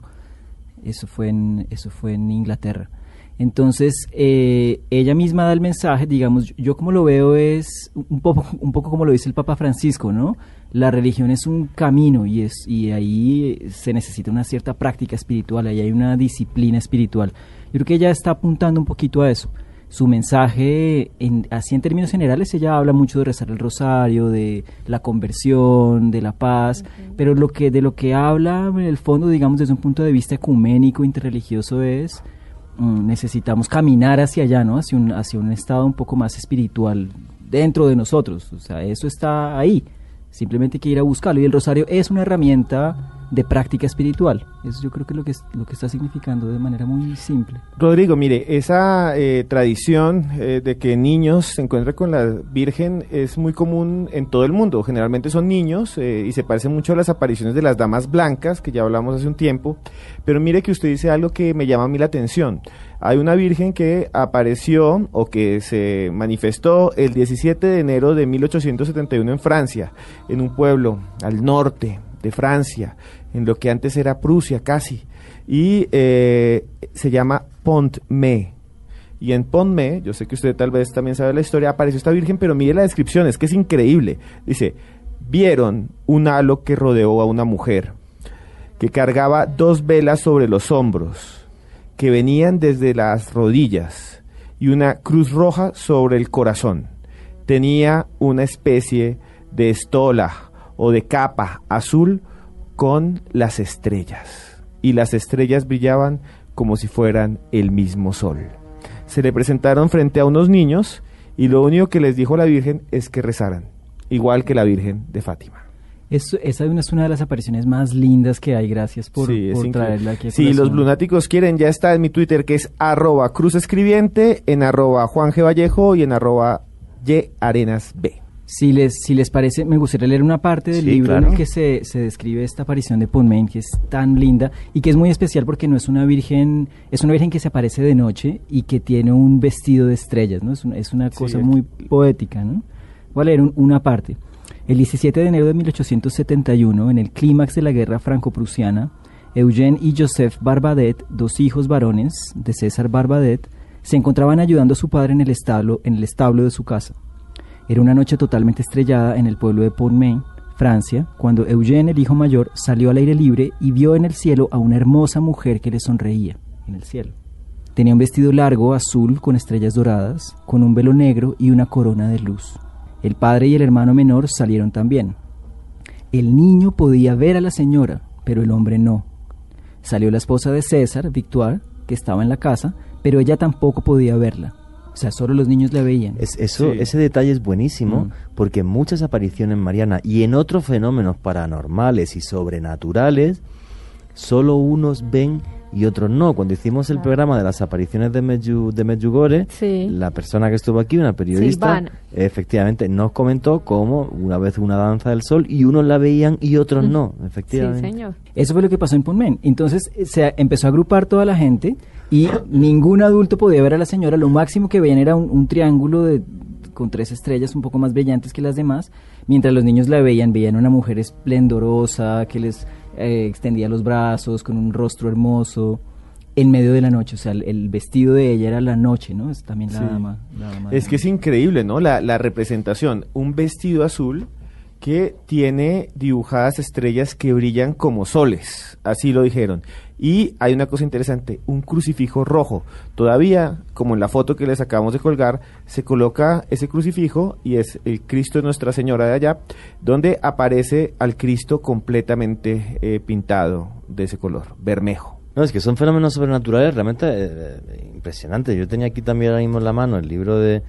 Eso fue en, eso fue en Inglaterra. Entonces, eh, ella misma da el mensaje, digamos, yo como lo veo es un poco, un poco como lo dice el Papa Francisco, ¿no? La religión es un camino y, es, y ahí se necesita una cierta práctica espiritual, ahí hay una disciplina espiritual. Yo creo que ella está apuntando un poquito a eso su mensaje, en, así en términos generales, ella habla mucho de rezar el rosario, de la conversión, de la paz, pero lo que de lo que habla en el fondo, digamos, desde un punto de vista ecuménico, interreligioso, es mm, necesitamos caminar hacia allá, ¿no? Hacia un, hacia un estado un poco más espiritual dentro de nosotros. O sea, eso está ahí. Simplemente hay que ir a buscarlo. Y el rosario es una herramienta de práctica espiritual. Eso yo creo que es lo que, lo que está significando de manera muy simple. Rodrigo, mire, esa eh, tradición eh, de que niños se encuentren con la Virgen es muy común en todo el mundo. Generalmente son niños eh, y se parece mucho a las apariciones de las damas blancas, que ya hablamos hace un tiempo. Pero mire que usted dice algo que me llama a mí la atención. Hay una Virgen que apareció o que se manifestó el 17 de enero de 1871 en Francia, en un pueblo al norte de Francia en lo que antes era Prusia casi, y eh, se llama Pont-Me. Y en Pont-Me, yo sé que usted tal vez también sabe la historia, apareció esta virgen, pero mire la descripción, es que es increíble. Dice, vieron un halo que rodeó a una mujer, que cargaba dos velas sobre los hombros, que venían desde las rodillas, y una cruz roja sobre el corazón. Tenía una especie de estola o de capa azul con las estrellas, y las estrellas brillaban como si fueran el mismo sol. Se le presentaron frente a unos niños y lo único que les dijo la Virgen es que rezaran, igual que la Virgen de Fátima. esa es una de las apariciones más lindas que hay. Gracias por, traerla aquí. Si los lunáticos quieren, ya está en mi Twitter que es arroba cruz escribiente, en arroba Juan G. Vallejo y en arroba Y Arenas B. Si les, si les parece, me gustaría leer una parte del libro en el que se, se, describe esta aparición de Punmain, que es tan linda y que es muy especial porque no es una virgen, es una virgen que se aparece de noche y que tiene un vestido de estrellas, ¿no? Es una, es una cosa muy poética, ¿no? Voy a leer una parte. El 17 de enero de 1871, en el clímax de la guerra franco-prusiana, Eugène y Joseph Barbadet, dos hijos varones de César Barbadet, se encontraban ayudando a su padre en el establo, en el establo de su casa. Era una noche totalmente estrellada en el pueblo de Pont-Main, Francia, cuando Eugène, el hijo mayor, salió al aire libre y vio en el cielo a una hermosa mujer que le sonreía en el cielo. Tenía un vestido largo, azul, con estrellas doradas, con un velo negro y una corona de luz. El padre y el hermano menor salieron también. El niño podía ver a la señora, pero el hombre no. Salió la esposa de César, Victoire, que estaba en la casa, pero ella tampoco podía verla. O sea, solo los niños la veían. Es, eso, Ese detalle es buenísimo Mm. porque en muchas apariciones marianas y en otros fenómenos paranormales y sobrenaturales, solo unos ven y otros no. Cuando hicimos el programa de las apariciones de, Medju- de Medjugorje, Sí. la persona que estuvo aquí, una periodista, Silvana. efectivamente nos comentó cómo una vez una danza del sol y unos la veían y otros no, Sí, efectivamente. señor. Eso fue lo que pasó en Punmen. Entonces eh, se empezó a agrupar toda la gente y ningún adulto podía ver a la señora. Lo máximo que veían era un, un triángulo de, con tres estrellas un poco más brillantes que las demás. Mientras los niños la veían, veían una mujer esplendorosa que les eh, extendía los brazos con un rostro hermoso en medio de la noche. O sea, el, el vestido de ella era la noche, ¿no? Es también la Sí. dama. la dama de Es que es increíble, ¿no? La, la representación. Un vestido azul que tiene dibujadas estrellas que brillan como soles. Así lo dijeron. Y hay una cosa interesante, un crucifijo rojo. Todavía, como en la foto que les acabamos de colgar, se coloca ese crucifijo y es el Cristo de Nuestra Señora de allá, donde aparece al Cristo completamente eh, pintado de ese color, bermejo. No, es que son fenómenos sobrenaturales realmente eh, eh, impresionantes. Yo tenía aquí también ahora mismo en la mano el libro de,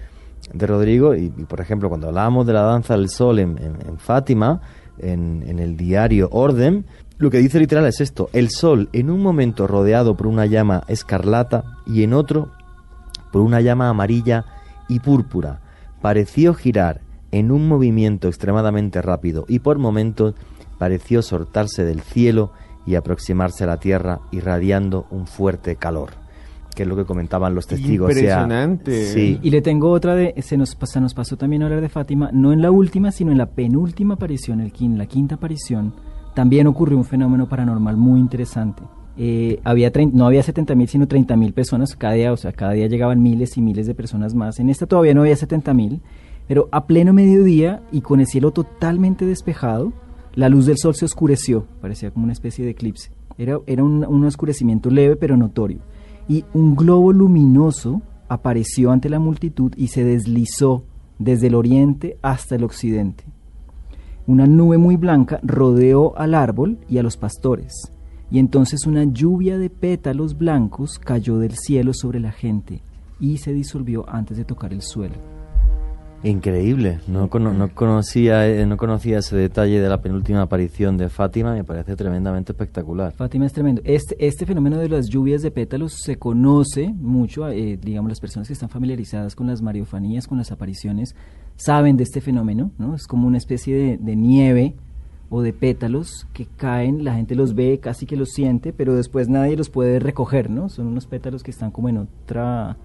de Rodrigo y, por ejemplo, cuando hablábamos de la danza del sol en, Fátima, en, en el diario Orden, lo que dice literal es esto, el sol en un momento rodeado por una llama escarlata y en otro por una llama amarilla y púrpura, pareció girar en un movimiento extremadamente rápido y por momentos pareció soltarse del cielo y aproximarse a la tierra irradiando un fuerte calor, que es lo que comentaban los testigos. o sea, Impresionante. sí, Y le tengo otra de, se nos, pasa, nos pasó también a hablar de Fátima, no en la última, sino en la penúltima aparición, el, quin- la quinta aparición, también ocurrió un fenómeno paranormal muy interesante. Eh, había no había 70.000 sino 30.000 personas cada día, o sea, cada día llegaban miles y miles de personas más. En esta todavía no había 70.000, pero a pleno mediodía y con el cielo totalmente despejado, la luz del sol se oscureció, parecía como una especie de eclipse. Era, era un, un oscurecimiento leve pero notorio. Y un globo luminoso apareció ante la multitud y se deslizó desde el oriente hasta el occidente. Una nube muy blanca rodeó al árbol y a los pastores, y entonces una lluvia de pétalos blancos cayó del cielo sobre la gente y se disolvió antes de tocar el suelo. Increíble. No, cono- no conocía, eh, no conocía ese detalle de la penúltima aparición de Fátima, me parece tremendamente espectacular. Fátima es tremendo. Este, este fenómeno de las lluvias de pétalos se conoce mucho, eh, digamos, las personas que están familiarizadas con las mariofanías, con las apariciones, saben de este fenómeno, ¿no? Es como una especie de, de nieve o de pétalos que caen, la gente los ve, casi que los siente, pero después nadie los puede recoger, ¿no? Son unos pétalos que están como en otra...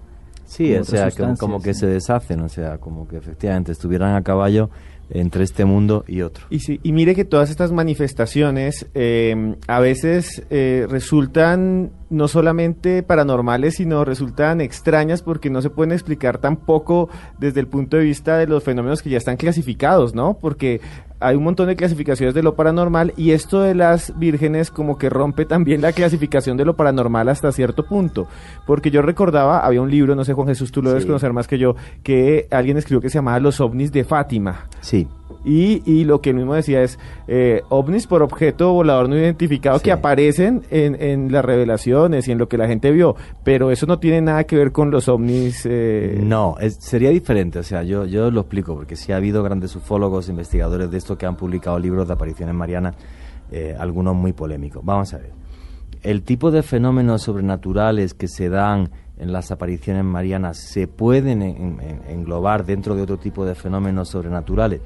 Sí, como o sea, que- como que sí. se deshacen, o sea, como que efectivamente estuvieran a caballo entre este mundo y otro. Y, sí, y mire que todas estas manifestaciones eh, a veces eh, resultan no solamente paranormales, sino resultan extrañas porque no se pueden explicar tampoco desde el punto de vista de los fenómenos que ya están clasificados, ¿no? Porque hay un montón de clasificaciones de lo paranormal y esto de las vírgenes como que rompe también la clasificación de lo paranormal hasta cierto punto. Porque yo recordaba, había un libro, no sé Juan Jesús, tú lo debes conocer más que yo, que alguien escribió que se llamaba Los ovnis de Fátima. Sí, Y, y lo que él mismo decía es eh, ovnis por objeto volador no identificado Sí. que aparecen en, en las revelaciones y en lo que la gente vio, pero eso no tiene nada que ver con los ovnis. eh, No, es- sería diferente. O sea, yo, yo lo explico porque sí ha habido grandes ufólogos, investigadores de esto que han publicado libros de apariciones marianas, eh, algunos muy polémicos. Vamos a ver. El tipo de fenómenos sobrenaturales que se dan en las apariciones marianas se pueden en- en- englobar dentro de otro tipo de fenómenos sobrenaturales.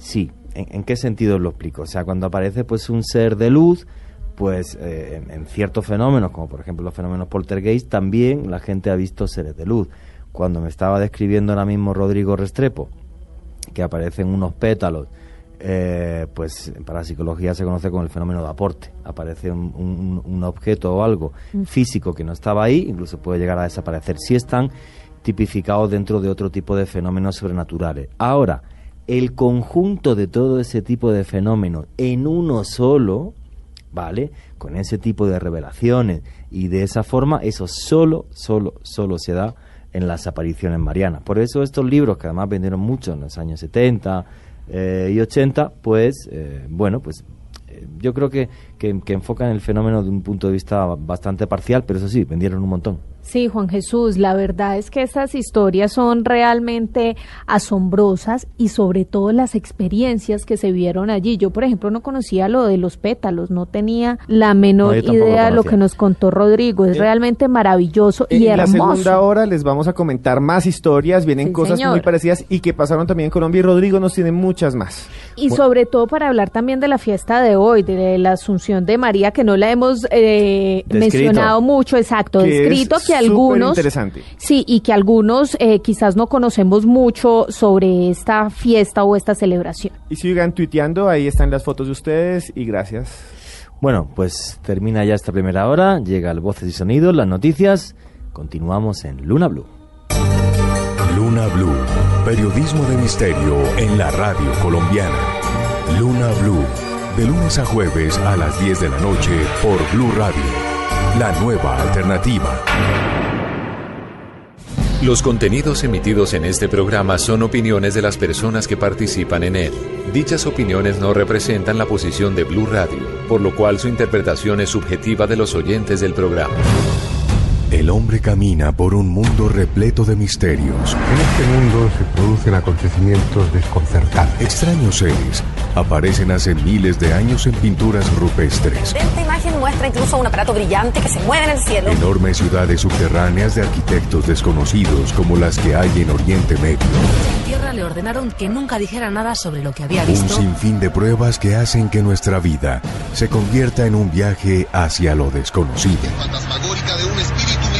Sí, ¿En, en qué sentido lo explico? O sea, cuando aparece pues un ser de luz, pues eh, en, en ciertos fenómenos, como por ejemplo los fenómenos poltergeist, también la gente ha visto seres de luz. Cuando me estaba describiendo ahora mismo Rodrigo Restrepo, que aparecen unos pétalos, eh, pues para psicología se conoce como el fenómeno de aporte. Aparece un, un- un objeto o algo físico que no estaba ahí, incluso puede llegar a desaparecer. Si están tipificados dentro de otro tipo de fenómenos sobrenaturales. Ahora, el conjunto de todo ese tipo de fenómenos en uno solo, ¿vale? Con ese tipo de revelaciones y de esa forma, eso solo, solo, solo se da en las apariciones marianas. Por eso estos libros, que además vendieron mucho en los años 70 eh, y 80, pues, eh, bueno, pues eh, yo creo que, que, que enfocan el fenómeno de un punto de vista bastante parcial, pero eso sí, vendieron un montón. Sí, Juan Jesús, la verdad es que estas historias son realmente asombrosas y sobre todo las experiencias que se vieron allí. Yo, por ejemplo, no conocía lo de los pétalos, no tenía la menor No, idea de lo que nos contó Rodrigo. Es Eh, realmente maravilloso y en la hermoso. segunda hora les vamos a comentar más historias, vienen Sí, cosas señor. muy parecidas y que pasaron también en Colombia y Rodrigo nos tiene muchas más. Y sobre todo para hablar también de la fiesta de hoy, de la Asunción de María, que no la hemos eh, Descrito. mencionado mucho, exacto, Que descrito es que algunos... superinteresante. Sí, y que algunos eh, quizás no conocemos mucho sobre esta fiesta o esta celebración. Y sigan tuiteando, ahí están las fotos de ustedes y gracias. Bueno, pues termina ya esta primera hora, llega el Voces y Sonidos, las noticias, continuamos en Luna Blue. Luna Blue, periodismo de misterio en la radio colombiana. Luna Blue, de lunes a jueves a las 10 de la noche por Blue Radio, la nueva alternativa. Los contenidos emitidos en este programa son opiniones de las personas que participan en él. Dichas opiniones no representan la posición de Blue Radio, por lo cual su interpretación es subjetiva de los oyentes del programa. El hombre camina por un mundo repleto de misterios. En este mundo se producen acontecimientos desconcertantes. Extraños seres aparecen hace miles de años en pinturas rupestres. Esta imagen muestra incluso un aparato brillante que se mueve en el cielo. Enormes ciudades subterráneas de arquitectos desconocidos como las que hay en Oriente Medio. En tierra le ordenaron que nunca dijera nada sobre lo que había Un visto. sinfín de pruebas que hacen que nuestra vida se convierta en un viaje hacia lo desconocido. fantasmagórica de un espíritu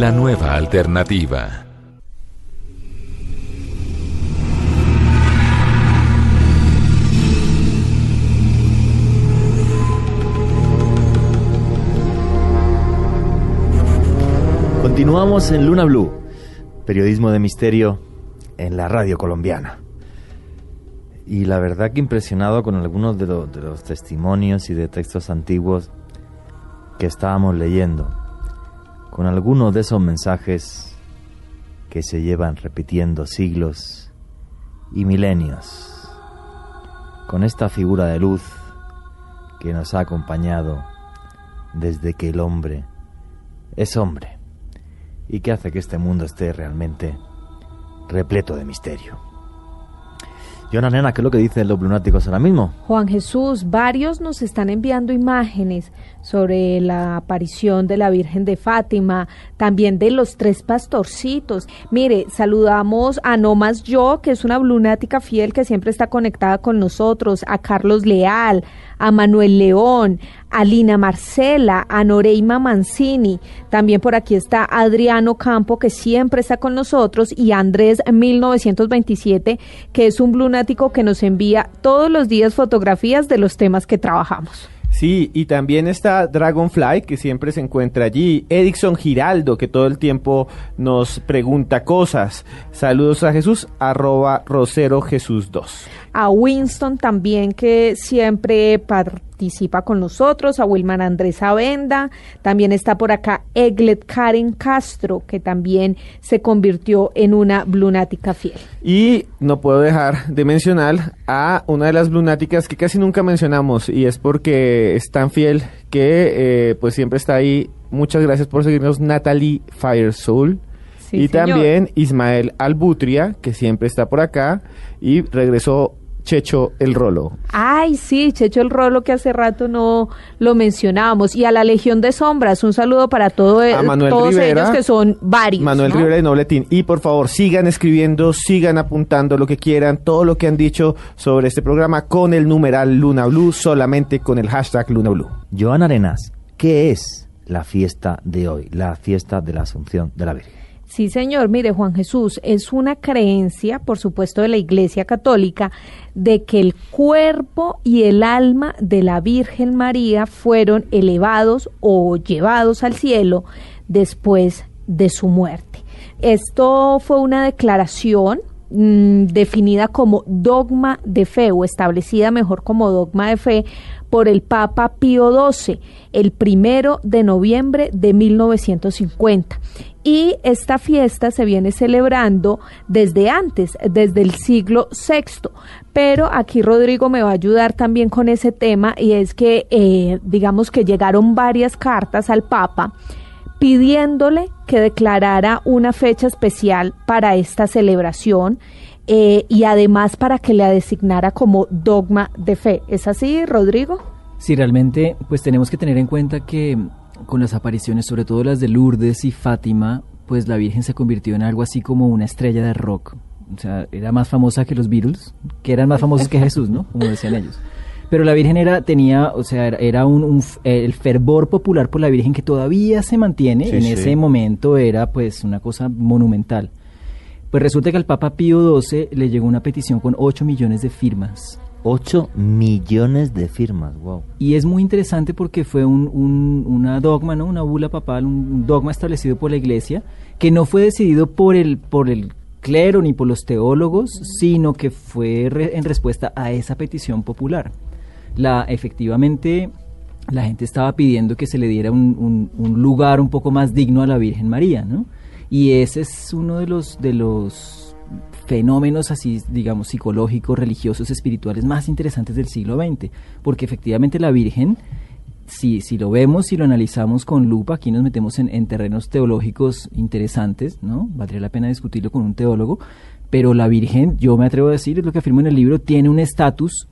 la nueva alternativa. Continuamos en Luna Blue, periodismo de misterio en la radio colombiana. Y la verdad que impresionado con algunos de, lo- de los testimonios y de textos antiguos que estábamos leyendo, con algunos de esos mensajes que se llevan repitiendo siglos y milenios, con esta figura de luz que nos ha acompañado desde que el hombre es hombre y que hace que este mundo esté realmente repleto de misterio. Yona Nena, ¿qué es lo que dicen los lunáticos ahora mismo? Juan Jesús, varios nos están enviando imágenes sobre la aparición de la Virgen de Fátima, también de los tres pastorcitos. Mire, saludamos a No Más Yo, que es una lunática fiel que siempre está conectada con nosotros, a Carlos Leal, a Manuel León, a Lina Marcela, a Noreima Mancini. También por aquí está Adriano Campo, que siempre está con nosotros, y Andrés 1927, que es un lunático que nos envía todos los días fotografías de los temas que trabajamos. Sí, y también está Dragonfly, que siempre se encuentra allí. Edison Giraldo, que todo el tiempo nos pregunta cosas. Saludos a Jesús, arroba Rosero Jesús 2. A Winston también que siempre participa con nosotros, a Wilman Andrés Avenda, también está por acá Eglet Karen Castro, que también se convirtió en una blunática fiel. Y no puedo dejar de mencionar a una de las lunáticas que casi nunca mencionamos y es porque es tan fiel que eh, pues siempre está ahí. Muchas gracias por seguirnos, Natalie Firesoul. Sí, y señor. también Ismael Albutria, que siempre está por acá y regresó Checho el Rolo. Ay, sí, Checho el Rolo que hace rato no lo mencionábamos. Y a la Legión de Sombras, un saludo para todo, A Manuel todos Rivera. ellos que son varios. Manuel ¿no? Rivera de Nobletín. Y por favor, sigan escribiendo, sigan apuntando lo que quieran, todo lo que han dicho sobre este programa con el numeral Luna Blue, solamente con el hashtag Luna Blue. Joan Arenas, ¿qué es la fiesta de hoy? La fiesta de la Asunción de la Virgen. Sí, señor. Mire, Juan Jesús, es una creencia, por supuesto, de la Iglesia Católica, de que el cuerpo y el alma de la Virgen María fueron elevados o llevados al cielo después de su muerte. Esto fue una declaración mm, definida como dogma de fe o establecida mejor como dogma de fe por el Papa Pío XII el primero de noviembre de 1950 y esta fiesta se viene celebrando desde antes, desde el siglo VI. Pero aquí Rodrigo me va a ayudar también con ese tema y es que eh, digamos que llegaron varias cartas al Papa pidiéndole que declarara una fecha especial para esta celebración eh, y además para que la designara como dogma de fe. ¿Es así, Rodrigo? Sí, realmente, pues tenemos que tener en cuenta que con las apariciones, sobre todo las de Lourdes y Fátima, pues la Virgen se convirtió en algo así como una estrella de rock. O sea, era más famosa que los Beatles, que eran más famosos que Jesús, ¿no? Como decían ellos. Pero la Virgen era, tenía, o sea, era, un, un f- el fervor popular por la Virgen que todavía se mantiene. Sí, en sí. ese momento era, pues, una cosa monumental. Pues resulta que al Papa Pío XII le llegó una petición con 8 millones de firmas. 8 millones de firmas, wow. Y es muy interesante porque fue un, un- una dogma, ¿no? Una bula papal, un, un dogma establecido por la Iglesia, que no fue decidido por el, por el clero ni por los teólogos, sino que fue en respuesta a esa petición popular. La, efectivamente, la gente estaba pidiendo que se le diera un, un- un lugar un poco más digno a la Virgen María, ¿no? Y ese es uno de los, de los fenómenos así, digamos, psicológicos, religiosos, espirituales más interesantes del siglo XX, porque efectivamente la Virgen, si, si lo vemos, si lo analizamos con lupa, aquí nos metemos en, en terrenos teológicos interesantes, ¿no? Valdría la pena discutirlo con un teólogo, pero la Virgen, yo me atrevo a decir, es lo que afirmo en el libro, tiene un estatus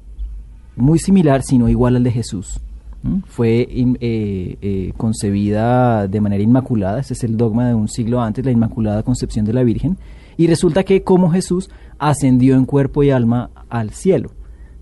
muy similar, si no igual al de Jesús. Fue eh, eh, concebida de manera inmaculada, ese es el dogma de un siglo antes, la inmaculada concepción de la Virgen, y resulta que como Jesús ascendió en cuerpo y alma al cielo.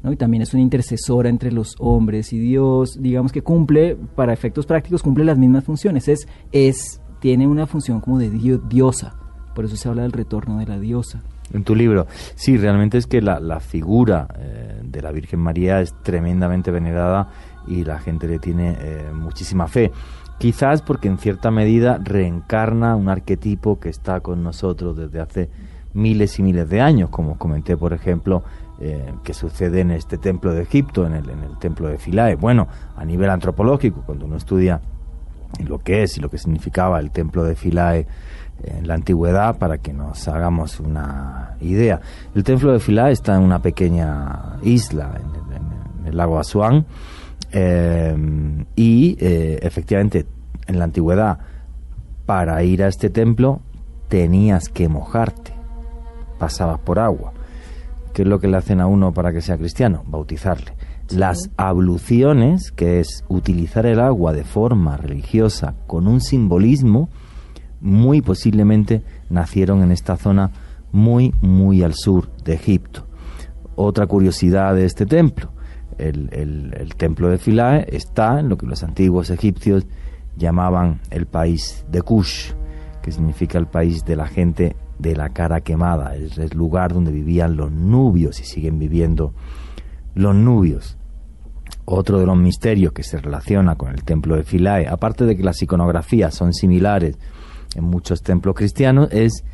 Y también es una intercesora entre los hombres y Dios, digamos que cumple, para efectos prácticos, cumple las mismas funciones, es, es, tiene una función como de dio- diosa, por eso se habla del retorno de la diosa. En tu libro, sí, realmente es que la, la figura eh, de la Virgen María es tremendamente venerada y la gente le tiene eh, muchísima fe. Quizás porque en cierta medida reencarna un arquetipo que está con nosotros desde hace miles y miles de años, como comenté, por ejemplo, eh, que sucede en este templo de Egipto, en el, en el templo de Philae. Bueno, a nivel antropológico, cuando uno estudia lo que es y lo que significaba el templo de Philae en la antigüedad para que nos hagamos una idea. El templo de Philae está en una pequeña isla en el, lago Asuán eh, y eh, efectivamente en la antigüedad para ir a este templo tenías que mojarte, pasabas por agua. ¿Qué es lo que le hacen a uno para que sea cristiano? Bautizarle. Las abluciones, que es utilizar el agua de forma religiosa con un simbolismo, muy posiblemente nacieron en esta zona muy, muy al sur de Egipto. Otra curiosidad de este templo, el, el- el templo de Philae está en lo que los antiguos egipcios llamaban el país de Kush, que significa el país de la gente de la cara quemada, es el lugar donde vivían los nubios y siguen viviendo los nubios. Otro de los misterios que se relaciona con el templo de Philae, aparte de que las iconografías son similares en muchos templos cristianos, es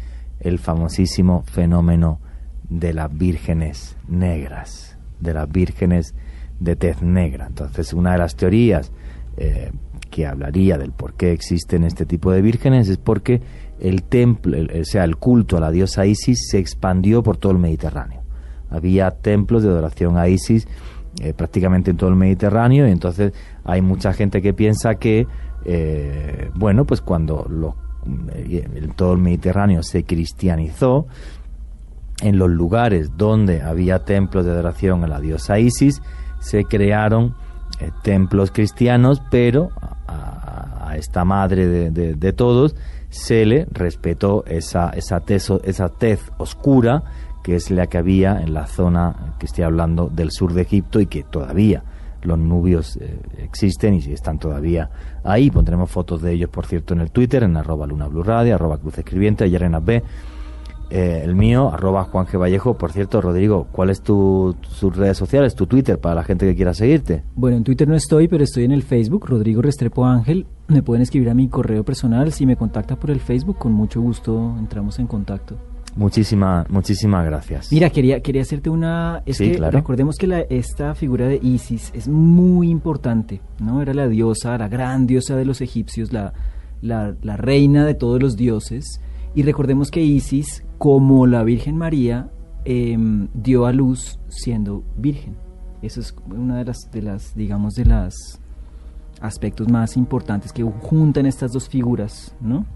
el famosísimo fenómeno de las vírgenes negras, de las vírgenes de tez negra. Entonces, una de las teorías eh, que hablaría del por qué existen este tipo de vírgenes es porque el templo, el- o sea, el culto a la diosa Isis se expandió por todo el Mediterráneo. Había templos de adoración a Isis eh, prácticamente en todo el Mediterráneo y entonces hay mucha gente que piensa que, eh, bueno, pues cuando eh, todo el Mediterráneo se cristianizó, en los lugares donde había templos de adoración a la diosa Isis, se crearon templos cristianos, pero a, esta madre de, todos se le respetó esa, esa, esa tez oscura que es la que había en la zona que estoy hablando del sur de Egipto y que todavía los nubios eh, existen y están todavía ahí. Pondremos fotos de ellos, por cierto, en el Twitter, en arroba luna radio, arroba cruz escribiente, ayer en B eh, el mío, arroba Juan G. Vallejo. Por cierto, Rodrigo, ¿cuál es tu, sus redes sociales, tu Twitter, para la gente que quiera seguirte? Bueno, en Twitter no estoy, pero estoy en el Facebook, Rodrigo Restrepo Ángel. Me pueden escribir a mi correo personal. Si me contacta por el Facebook, con mucho gusto entramos en contacto. Muchísimas, muchísimas gracias. Mira, quería, quería hacerte una... Es que recordemos que la, esta figura de Isis es muy importante, ¿no? Era la diosa, la gran diosa de los egipcios, la, la, la reina de todos los dioses. Y recordemos que Isis como la Virgen María em, dio a luz siendo virgen. Eso es una de las, de las, digamos, de las aspectos más importantes que juntan estas dos figuras, ¿no?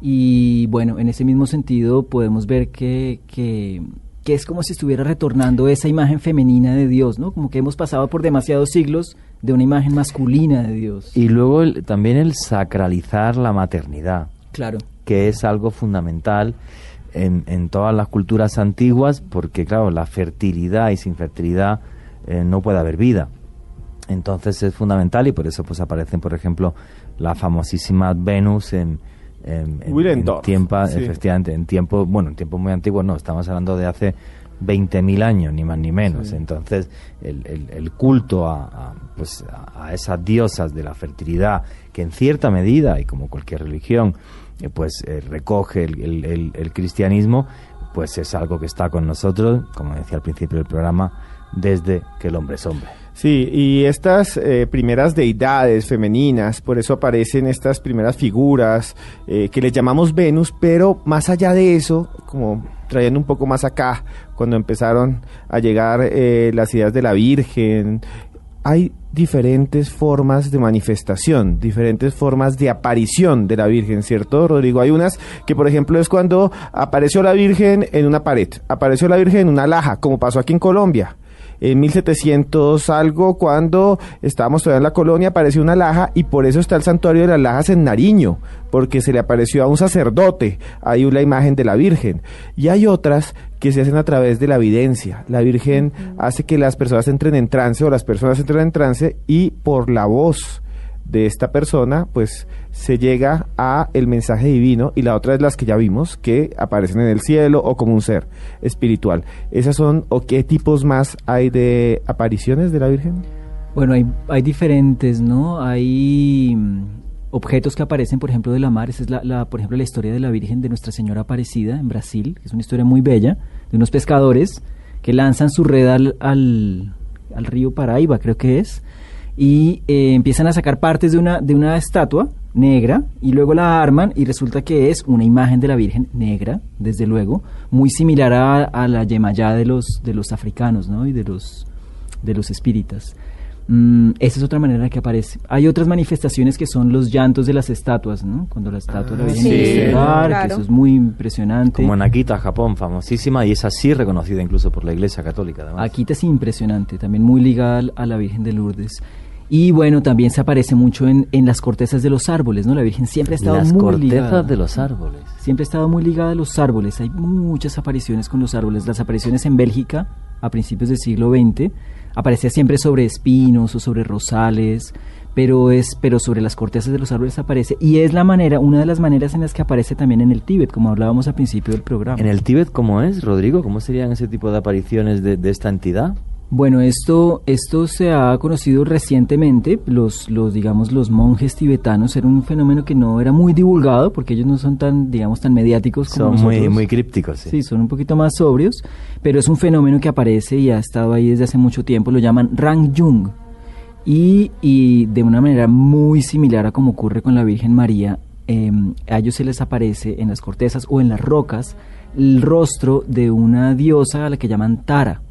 Y bueno, en ese mismo sentido podemos ver que, que, que, es como si estuviera retornando esa imagen femenina de Dios, ¿no? Como que hemos pasado por demasiados siglos de una imagen masculina de Dios. Y luego también el sacralizar la maternidad. Claro que es algo fundamental en, en, todas las culturas antiguas, porque claro, la fertilidad y sin fertilidad eh, no puede haber vida. Entonces es fundamental y por eso pues aparecen, por ejemplo, la famosísima Venus en, en, tiempo, efectivamente, en tiempo, bueno, en tiempo muy antiguo no, estamos hablando de hace 20.000 años, ni más ni menos. Entonces, el, el, culto a, a, pues, a esas diosas de la fertilidad, que en cierta medida, y como cualquier religión, pues eh, recoge el, cristianismo, pues es algo que está con nosotros, como decía al principio del programa, desde que el hombre es hombre. Sí, y estas eh, primeras deidades femeninas, por eso aparecen estas primeras figuras que les llamamos Venus, pero más allá de eso, como trayendo un poco más acá, cuando empezaron a llegar las ideas de la Virgen, hay diferentes formas de manifestación, diferentes formas de aparición de la Virgen, ¿cierto, Rodrigo? Hay unas que, por ejemplo, es cuando apareció la Virgen en una pared, apareció la Virgen en una laja, como pasó aquí en Colombia en 1700 algo, cuando estábamos todavía en la colonia, apareció una laja y por eso está el santuario de las lajas en Nariño, porque se le apareció a un sacerdote, hay una imagen de la Virgen. Y hay otras que se hacen a través de la evidencia. La Virgen hace que las personas entren en trance o las personas entren en trance y por la voz de esta persona, pues se llega a el mensaje divino y la otra es las que ya vimos que aparecen en el cielo o como un ser espiritual. ¿Esas son o qué tipos más hay de apariciones de la Virgen? Bueno, hay, hay diferentes, ¿no? Hay objetos que aparecen, por ejemplo, de la mar. Esa es, la, por ejemplo, la historia de la Virgen de Nuestra Señora Aparecida en Brasil, es una historia muy bella, de unos pescadores que lanzan su red al, al, río Paraíba, creo que es, y eh, empiezan a sacar partes de una, de una estatua negra y luego la arman y resulta que es una imagen de la Virgen negra, desde luego, muy similar a, a la Yemayá de los, de los africanos ¿no? y de los, de los espíritas. Mm, esa es otra manera que aparece. Hay otras manifestaciones que son los llantos de las estatuas, ¿no? Cuando la estatua de la Virgen que eso es muy impresionante. Como en Akita, Japón, famosísima y es así reconocida incluso por la Iglesia Católica. Además. Akita es impresionante, también muy ligada a la Virgen de Lourdes. Y bueno, también se aparece mucho en, en las cortezas de los árboles, ¿no? La Virgen siempre ha estado las muy cortezas de los árboles. Siempre ha estado muy ligada a los árboles. Hay muchas apariciones con los árboles. Las apariciones en Bélgica a principios del siglo XX aparecía siempre sobre espinos o sobre rosales, pero es pero sobre las cortezas de los árboles aparece y es la manera, una de las maneras en las que aparece también en el Tíbet, como hablábamos al principio del programa. ¿En el Tíbet cómo es, Rodrigo? ¿Cómo serían ese tipo de apariciones de, de esta entidad? Bueno, esto, esto se ha conocido recientemente. Los, los, digamos, los monjes tibetanos era un fenómeno que no era muy divulgado porque ellos no son tan, digamos, tan mediáticos como Son muy, muy crípticos. Sí. son un poquito más sobrios, pero es un fenómeno que aparece y ha estado ahí desde hace mucho tiempo. Lo llaman Rang Jung. Y, y de una manera muy similar a como ocurre con la Virgen María, em, a ellos se les aparece en las cortezas o en las rocas el rostro de una diosa a la que llaman Tara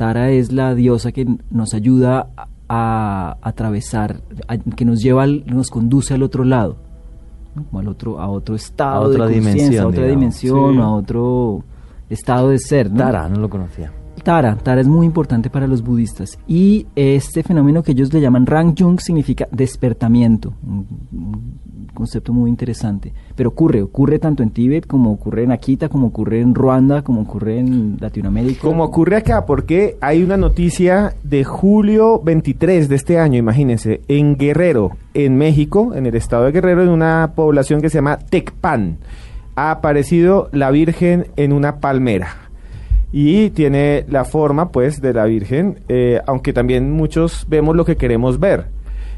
Tara es la diosa que nos ayuda a, atravesar, que nos lleva, nos conduce al otro lado, como al otro, a otro estado, a otra dimensión, a otra dimensión, a otro estado de ser. ¿no? Tara, no lo conocía. Tara, Tara es muy importante para los budistas y este fenómeno que ellos le llaman Rang Jung significa despertamiento, un, un concepto muy interesante. Pero ocurre, ocurre tanto en Tíbet como ocurre en Akita, como ocurre en Ruanda, como ocurre en Latinoamérica. Como ocurre acá, porque hay una noticia de julio 23 de este año, imagínense, en Guerrero, en México, en el estado de Guerrero, en una población que se llama Tecpan, ha aparecido la Virgen en una palmera. Y tiene la forma, pues, de la Virgen, eh, aunque también muchos vemos lo que queremos ver.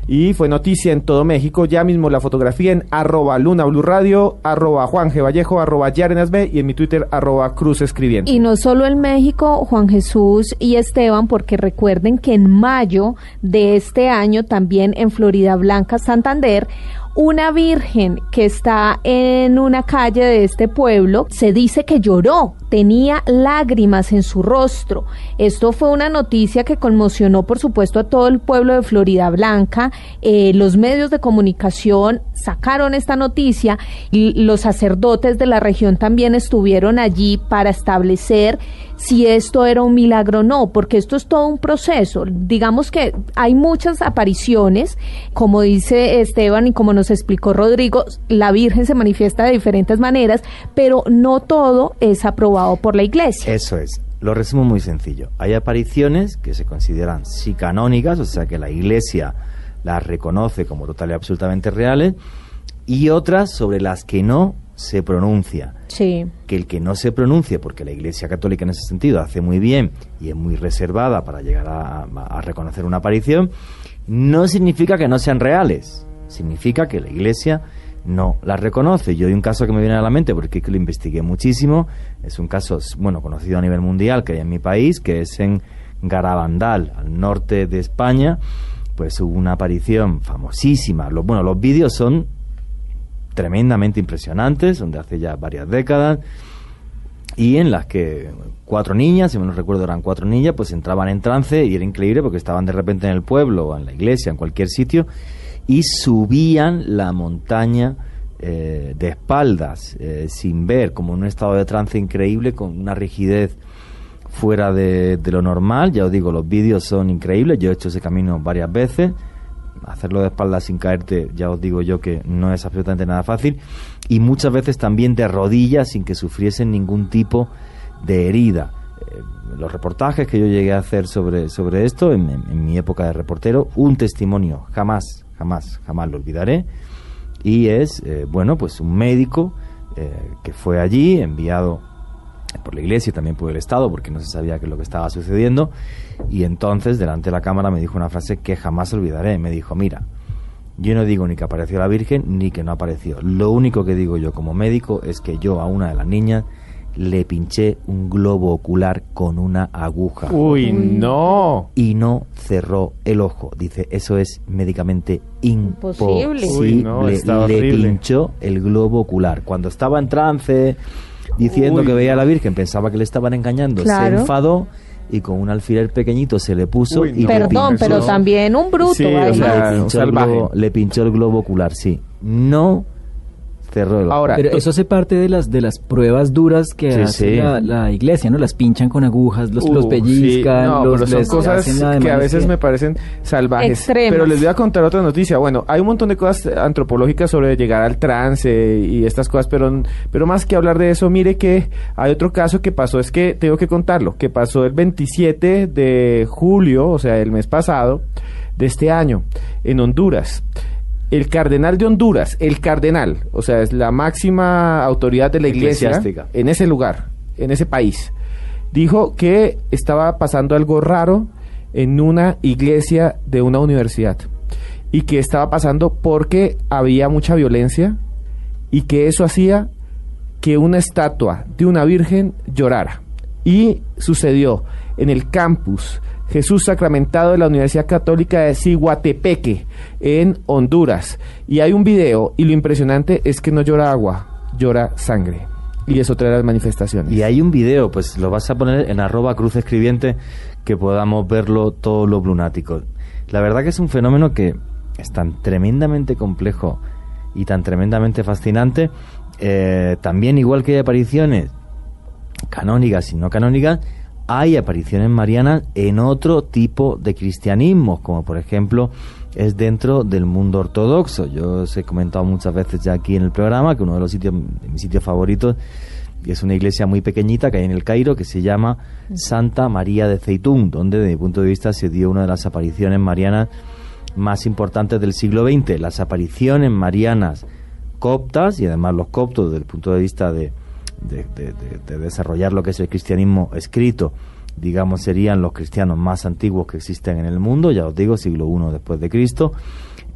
Y fue noticia en todo México, ya mismo la fotografía en arroba Luna Blue Radio, arroba Juan G. Vallejo, arroba Yarenas B y en mi Twitter arroba Cruz Escribiendo. Y no solo en México, Juan Jesús y Esteban, porque recuerden que en mayo de este año, también en Florida Blanca, Santander, una virgen que está en una calle de este pueblo se dice que lloró, tenía lágrimas en su rostro. Esto fue una noticia que conmocionó, por supuesto, a todo el pueblo de Florida Blanca. Eh, los medios de comunicación sacaron esta noticia y los sacerdotes de la región también estuvieron allí para establecer si esto era un milagro o no, porque esto es todo un proceso. Digamos que hay muchas apariciones, como dice Esteban y como nos explicó Rodrigo, la Virgen se manifiesta de diferentes maneras, pero no todo es aprobado por la Iglesia. Eso es. Lo resumo muy sencillo. Hay apariciones que se consideran sí canónicas, o sea que la Iglesia las reconoce como total y absolutamente reales, y otras sobre las que no se pronuncia. Sí. Que el que no se pronuncie, porque la Iglesia Católica en ese sentido hace muy bien y es muy reservada para llegar a, a reconocer una aparición, no significa que no sean reales. Significa que la Iglesia no las reconoce. Yo hay un caso que me viene a la mente porque es que lo investigué muchísimo. Es un caso, bueno, conocido a nivel mundial que hay en mi país, que es en Garabandal, al norte de España. Pues hubo una aparición famosísima. Lo, bueno, los vídeos son tremendamente impresionantes, donde hace ya varias décadas, y en las que cuatro niñas, si me no recuerdo eran cuatro niñas, pues entraban en trance y era increíble porque estaban de repente en el pueblo en la iglesia, en cualquier sitio, y subían la montaña eh, de espaldas, eh, sin ver, como en un estado de trance increíble, con una rigidez fuera de, de lo normal. Ya os digo, los vídeos son increíbles, yo he hecho ese camino varias veces hacerlo de espaldas sin caerte, ya os digo yo que no es absolutamente nada fácil, y muchas veces también de rodillas sin que sufriesen ningún tipo de herida. Eh, los reportajes que yo llegué a hacer sobre, sobre esto en, mi época de reportero, un testimonio, jamás, jamás, jamás lo olvidaré, y es, eh, bueno, pues un médico eh, que fue allí, enviado por la iglesia y también por el Estado, porque no se sabía qué es lo que estaba sucediendo. Y entonces, delante de la cámara, me dijo una frase que jamás olvidaré. Me dijo, mira, yo no digo ni que apareció la Virgen ni que no apareció. Lo único que digo yo como médico es que yo a una de las niñas le pinché un globo ocular con una aguja. Uy, no. Y no cerró el ojo. Dice, eso es médicamente imposible. Uy, no, le, le horrible. pinchó el globo ocular. Cuando estaba en trance diciendo Uy. que veía a la Virgen, pensaba que le estaban engañando, Claro. se enfadó y con un alfiler pequeñito se le puso Uy, y no. Perdón, pinchó- pero también un bruto. Sí, ahí. o sea, le pinchó, el salvaje. globo, le pinchó el globo ocular, sí. No Ahora, Pero eso hace parte de las de las pruebas duras que Sí, hace sí. La, la iglesia, ¿no? Las pinchan con agujas, los, los Uh, pellizcan, sí, no, los pero son les cosas hacen que a veces que- me parecen salvajes. Extremas. Pero les voy a contar otra noticia. Bueno, hay un montón de cosas antropológicas sobre llegar al trance y estas cosas, pero, pero más que hablar de eso, mire que hay otro caso que pasó, es que tengo que contarlo, que pasó el 27 de julio, o sea, el mes pasado de este año, en Honduras. El cardenal de Honduras, el cardenal, o sea, es la máxima autoridad de la iglesia en ese lugar, en ese país, dijo que estaba pasando algo raro en una iglesia de una universidad y que estaba pasando porque había mucha violencia y que eso hacía que una estatua de una virgen llorara. Y sucedió en el campus Jesús Sacramentado de la Universidad Católica de Ciguatepeque, en Honduras. Y hay un video y lo impresionante es que no llora agua, llora sangre. Y es otra de las manifestaciones. Y hay un video, pues lo vas a poner en arroba cruz escribiente que podamos verlo todos los lunáticos. La verdad que es un fenómeno que es tan tremendamente complejo y tan tremendamente fascinante. Eh, también, igual que hay apariciones canónicas y no canónicas, hay apariciones marianas en otro tipo de cristianismo, como por ejemplo es dentro del mundo ortodoxo. Yo os he comentado muchas veces ya aquí en el programa que uno de los sitios, de mis sitios favoritos, es una iglesia muy pequeñita que hay en el Cairo que se llama Santa María de Zeitún, donde desde mi punto de vista se dio una de las apariciones marianas más importantes del siglo XX. Las apariciones marianas coptas y además los coptos desde el punto de vista de, de, desarrollar lo que es el cristianismo escrito, digamos, serían los cristianos más antiguos que existen en el mundo, ya os digo, siglo I después de Cristo.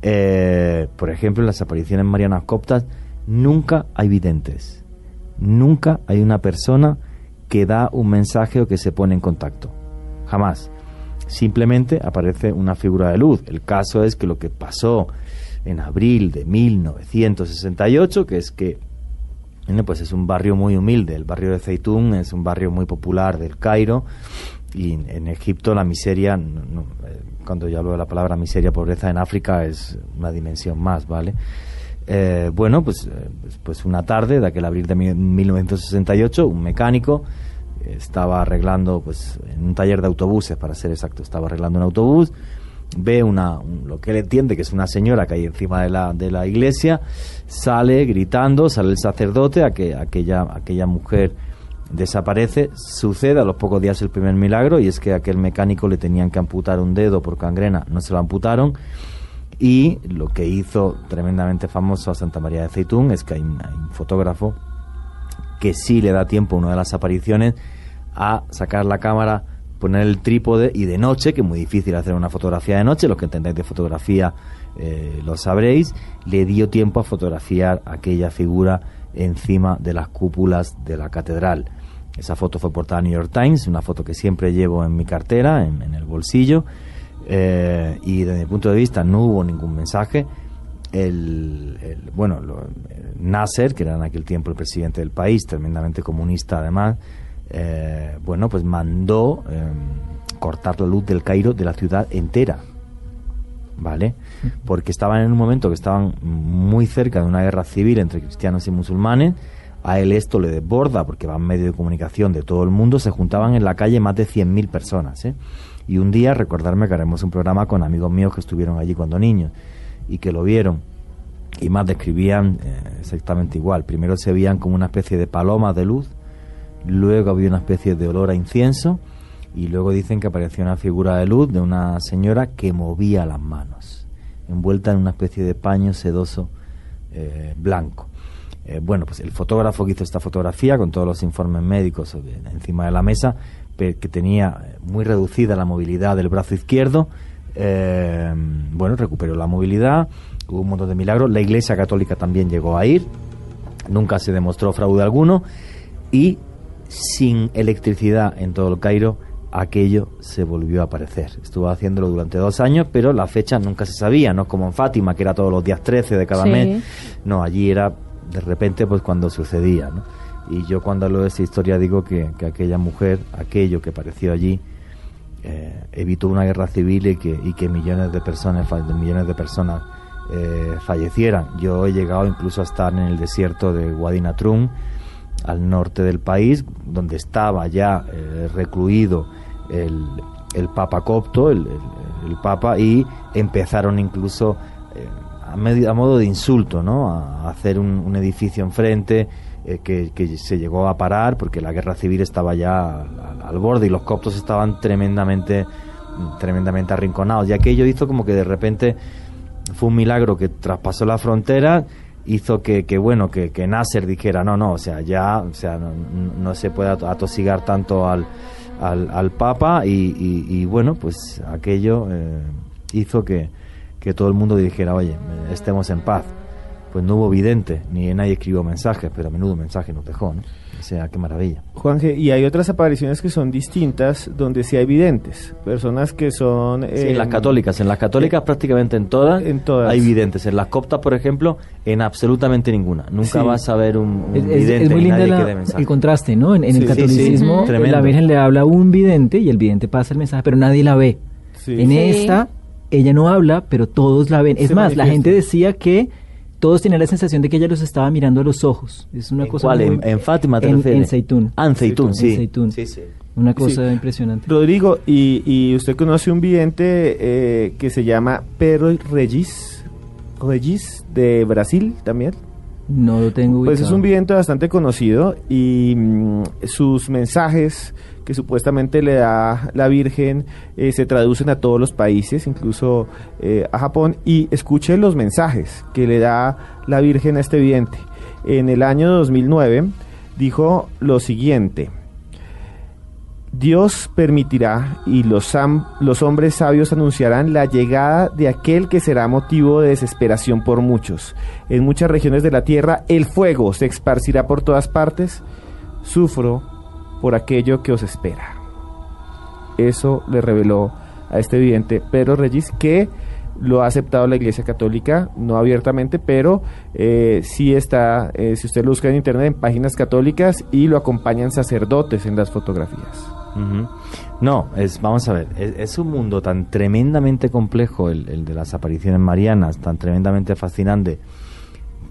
Eh, por ejemplo, en las apariciones marianas coptas nunca hay videntes, nunca hay una persona que da un mensaje o que se pone en contacto, jamás. Simplemente aparece una figura de luz. El caso es que lo que pasó en abril de 1968, que es que pues es un barrio muy humilde. El barrio de Zeitún es un barrio muy popular del Cairo y en Egipto la miseria, eh, cuando yo hablo de la palabra miseria, pobreza en África es una dimensión más, ¿vale? Eh, bueno, pues, eh, pues, pues una tarde de aquel abril de 1968, un mecánico estaba arreglando, pues en un taller de autobuses, para ser exacto, estaba arreglando un autobús, ve una, lo que él entiende que es una señora que hay encima de la, de la iglesia, sale gritando, sale el sacerdote, a que aquella, aquella mujer desaparece, sucede a los pocos días el primer milagro y es que aquel mecánico le tenían que amputar un dedo por gangrena, no se lo amputaron y lo que hizo tremendamente famoso a Santa María de Zeitún es que hay un, fotógrafo que sí le da tiempo a una de las apariciones a sacar la cámara poner el trípode y de noche, que es muy difícil hacer una fotografía de noche, los que entendáis de fotografía eh, lo sabréis, le dio tiempo a fotografiar aquella figura encima de las cúpulas de la catedral. Esa foto fue portada New York Times, una foto que siempre llevo en mi cartera, en, el bolsillo, eh, y desde mi punto de vista no hubo ningún mensaje. El, bueno, Nasser, que era en aquel tiempo el presidente del país, tremendamente comunista además, eh, bueno, pues mandó em, cortar la luz del Cairo de la ciudad entera. ¿Vale? Porque estaban en un momento que estaban muy cerca de una guerra civil entre cristianos y musulmanes. A él esto le desborda porque va en medio de comunicación de todo el mundo. Se juntaban en la calle más de 100.000 personas. ¿eh? Y un día, recordarme que haremos un programa con amigos míos que estuvieron allí cuando niños y que lo vieron y más describían eh, exactamente igual. Primero se veían como una especie de palomas de luz luego había una especie de olor a incienso y luego dicen que apareció una figura de luz de una señora que movía las manos, envuelta en una especie de paño sedoso eh, blanco. Eh, bueno, pues el fotógrafo que hizo esta fotografía con todos los informes médicos encima de la mesa, que tenía eh, muy reducida la movilidad del brazo izquierdo, bueno, recuperó la movilidad, hubo un montón de milagros, la Iglesia Católica también llegó a ir, nunca se demostró fraude alguno y sin electricidad en todo el Cairo, aquello se volvió a aparecer. Estuvo haciéndolo durante dos años, pero la fecha nunca se sabía, no como en Fátima, que era todos los días 13 de cada mes. No, allí era de repente pues cuando sucedía, ¿no? Y yo cuando hablo de esta historia digo que, aquella mujer, aquello que apareció allí, eh, evitó una guerra civil y que, y que millones de personas, millones de personas eh, fallecieran. Yo he llegado incluso a estar en el desierto de Wadi al norte del país, donde estaba ya eh, recluido el, el, Papa Copto, el, Papa, y empezaron incluso eh, a, a, modo de insulto, ¿no? A, hacer un, edificio enfrente eh, que, que, se llegó a parar porque la guerra civil estaba ya al, borde y los coptos estaban tremendamente, tremendamente arrinconados. Y aquello hizo como que de repente fue un milagro que traspasó la frontera hizo que, que bueno que, que, Nasser dijera no no o sea ya o sea no, se puede atosigar tanto al, al, Papa y, bueno pues aquello eh, hizo que, que todo el mundo dijera oye estemos en paz pues no hubo vidente ni nadie escribió mensajes pero a menudo mensaje nos dejó ¿no? O sea, qué maravilla. Juanje, y hay otras apariciones que son distintas donde sí hay videntes, personas que son... sí, en las católicas, en las católicas prácticamente en todas, en todas hay videntes. En las coptas, por ejemplo, en absolutamente ninguna. Nunca vas a ver un, vidente es muy lindo el contraste, ¿no? En, el catolicismo la Virgen le habla a un vidente y el vidente pasa el mensaje, pero nadie la ve. En esta, ella no habla, pero todos la ven. Es más, la gente decía que todos tenían la sensación de que ella los estaba mirando a los ojos. Es una ¿En cosa cuál? muy- ¿En- en Fátima te en, refieres? en. Ah, en Zeitún, sí. En Zeitún. Sí, sí. Una cosa Sí. impresionante. Rodrigo, y, y usted conoce un vidente eh, que se llama Pedro Regis, Regis de Brasil también. No lo tengo Pues es un vidente bastante conocido y mm, sus mensajes que supuestamente le da la Virgen eh, se traducen a todos los países, incluso eh, a Japón, y escuche los mensajes que le da la Virgen a este vidente. En el año 2009 dijo lo siguiente. Dios permitirá y los, los hombres sabios anunciarán la llegada de aquel que será motivo de desesperación por muchos. En muchas regiones de la tierra el fuego se esparcirá por todas partes. Sufro por aquello que os espera. Eso le reveló a este vidente Pedro Regis que lo ha aceptado la Iglesia Católica, no abiertamente, pero eh, sí está, eh, si usted lo busca en internet, en páginas católicas y lo acompañan sacerdotes en las fotografías. No, es, vamos a ver, es, es un mundo tan tremendamente complejo el, el de las apariciones marianas, tan tremendamente fascinante,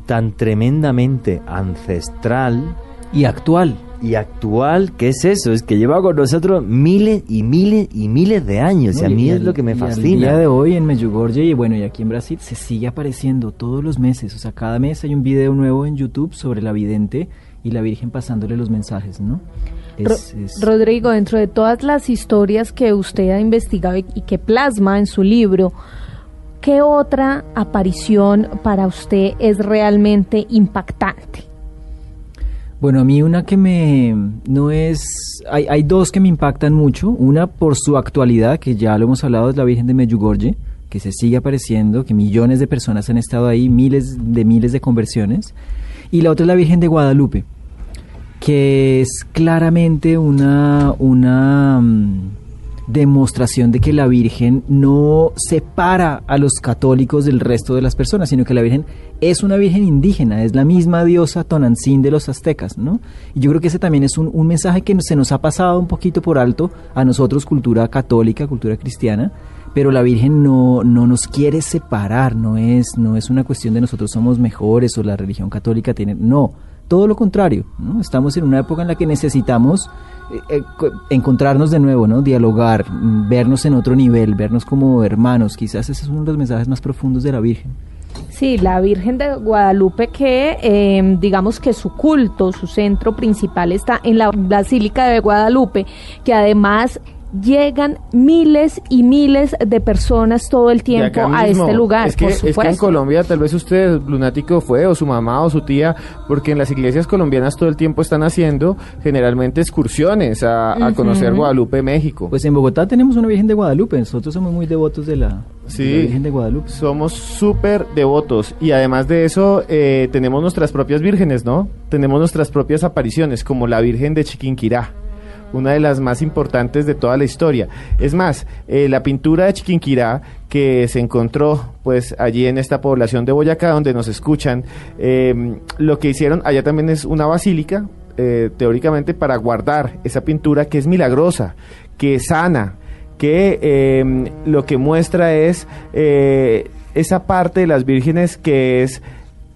tan tremendamente ancestral y actual. Y actual, ¿qué es eso? Es que lleva con nosotros miles y miles y miles de años. y a mí es al- lo que me fascina. día de hoy en Medjugorje y bueno, y aquí en Brasil se sigue apareciendo todos los meses. O sea, cada mes hay un video nuevo en YouTube sobre la vidente y la Virgen pasándole los mensajes, ¿no? Es- Ro- es- Rodrigo, dentro de todas las historias que usted ha investigado y, y que plasma en su libro, ¿qué otra aparición para usted es realmente impactante? Bueno, a mí una que me no es hay, hay dos que me impactan mucho, una por su actualidad, que ya lo hemos hablado, es la Virgen de Medjugorje, que se sigue apareciendo, que millones de personas han estado ahí, miles de miles de conversiones, y la otra es la Virgen de Guadalupe, que es claramente una una mm, demostración de que la Virgen no separa a los católicos del resto de las personas, sino que la Virgen es una Virgen indígena, es la misma diosa Tonantzin de los aztecas, ¿no? Y yo creo que ese también es un, un mensaje que se nos ha pasado un poquito por alto a nosotros, cultura católica, cultura cristiana, pero la Virgen no, no nos quiere separar, no es, no es una cuestión de nosotros somos mejores o la religión católica tiene, no, todo lo contrario, ¿no? Estamos en una época en la que necesitamos eh, eh, co- encontrarnos de nuevo, ¿no? Dialogar, mm, vernos en otro nivel, vernos como hermanos. Quizás ese es uno de los mensajes más profundos de la Virgen. Sí, la Virgen de Guadalupe que eh, digamos que su culto, su centro principal está en la Basílica de Guadalupe, que además llegan miles y miles de personas todo el tiempo a mismo, este lugar, Es que, por es que en. Colombia tal vez usted, lunático, fue, o su mamá, o su tía, porque en las iglesias colombianas todo el tiempo están haciendo generalmente excursiones a, conocer Guadalupe, México. Pues en Bogotá tenemos una Virgen de Guadalupe, nosotros somos muy devotos de la, de la Sí, Virgen de Guadalupe. somos súper devotos y además de eso eh, tenemos nuestras propias vírgenes, ¿no? Tenemos nuestras propias apariciones, como la Virgen de Chiquinquirá, una de las más importantes de toda la historia. Es más, eh, la pintura de Chiquinquirá que se encontró pues allí en esta población de Boyacá donde nos escuchan, eh, lo que hicieron allá también es una basílica, eh, teóricamente para guardar esa pintura que es milagrosa, que sana, que eh, lo que muestra es eh, esa parte de las vírgenes que es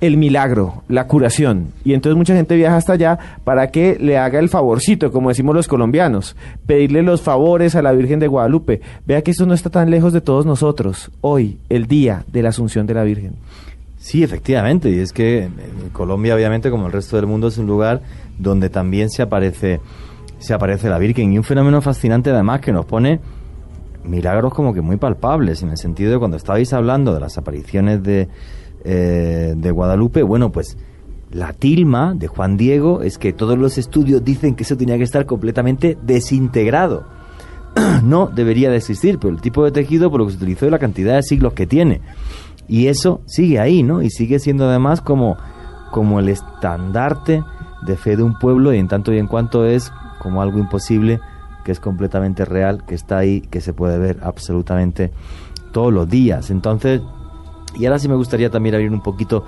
el milagro, la curación. Y entonces mucha gente viaja hasta allá para que le haga el favorcito, como decimos los colombianos, pedirle los favores a la Virgen de Guadalupe. Vea que esto no está tan lejos de todos nosotros, hoy, el día de la Asunción de la Virgen. Sí, efectivamente, y es que Colombia, obviamente, como el resto del mundo, es un lugar donde también se aparece, se aparece la Virgen y un fenómeno fascinante además que nos pone milagros como que muy palpables, en el sentido de cuando estabais hablando de las apariciones de, eh, de Guadalupe, bueno, pues la tilma de Juan Diego es que todos los estudios dicen que eso tenía que estar completamente desintegrado. no debería de existir, pero el tipo de tejido por lo que se utilizó y la cantidad de siglos que tiene. Y eso sigue ahí, ¿no? Y sigue siendo además como, como el estandarte de fe de un pueblo y en tanto y en cuanto es como algo imposible, que es completamente real, que está ahí, que se puede ver absolutamente todos los días. Entonces, y ahora sí me gustaría también abrir un poquito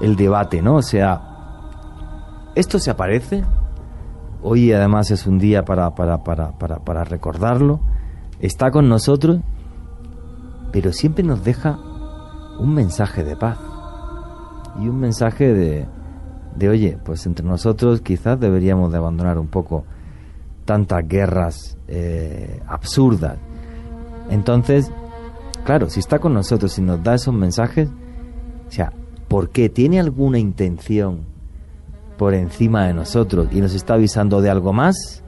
el debate, ¿no? O sea, ¿esto se aparece? Hoy además es un día para, para, para, para, para recordarlo. Está con nosotros, pero siempre nos deja un mensaje de paz. y un mensaje de, de oye, pues entre nosotros quizás deberíamos de abandonar un poco tantas guerras eh, absurdas. Entonces, claro, si está con nosotros y nos da esos mensajes, o sea, ¿por qué? ¿Tiene alguna intención por encima de nosotros y nos está avisando de algo más?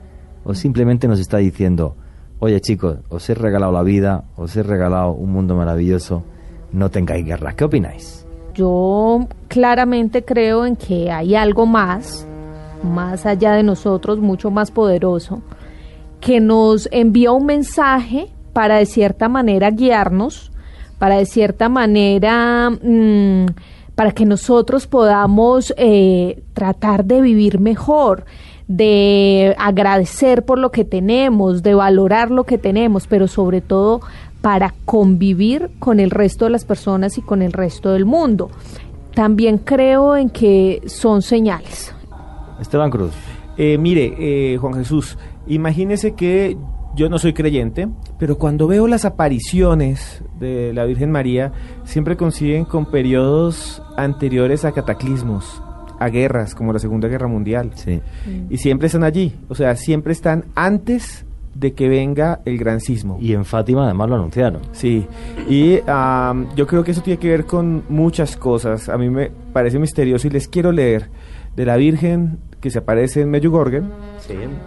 ¿O simplemente nos está diciendo, oye chicos, os he regalado la vida, os he regalado un mundo maravilloso, no tengáis guerra? ¿Qué opináis? Yo claramente creo en que hay algo más, más allá de nosotros, mucho más poderoso, que nos envía un mensaje para de cierta manera guiarnos, para de cierta manera, mm, para que nosotros podamos eh, tratar de vivir mejor, de agradecer por lo que tenemos, de valorar lo que tenemos, pero sobre todo para convivir con el resto de las personas y con el resto del mundo. También creo en que son señales. Esteban Cruz. Eh, mire, eh, Juan Jesús, imagínese que yo no soy creyente, pero cuando veo las apariciones de la Virgen María, siempre coinciden con periodos anteriores a cataclismos, a guerras, como la Segunda Guerra Mundial. Sí. Y siempre están allí, o sea, siempre están antes de que venga el gran sismo. Y en Fátima además lo anunciaron. Sí, y am, yo creo que eso tiene que ver con muchas cosas. A mí me parece misterioso y les quiero leer de la Virgen que se aparece en Medjugorje,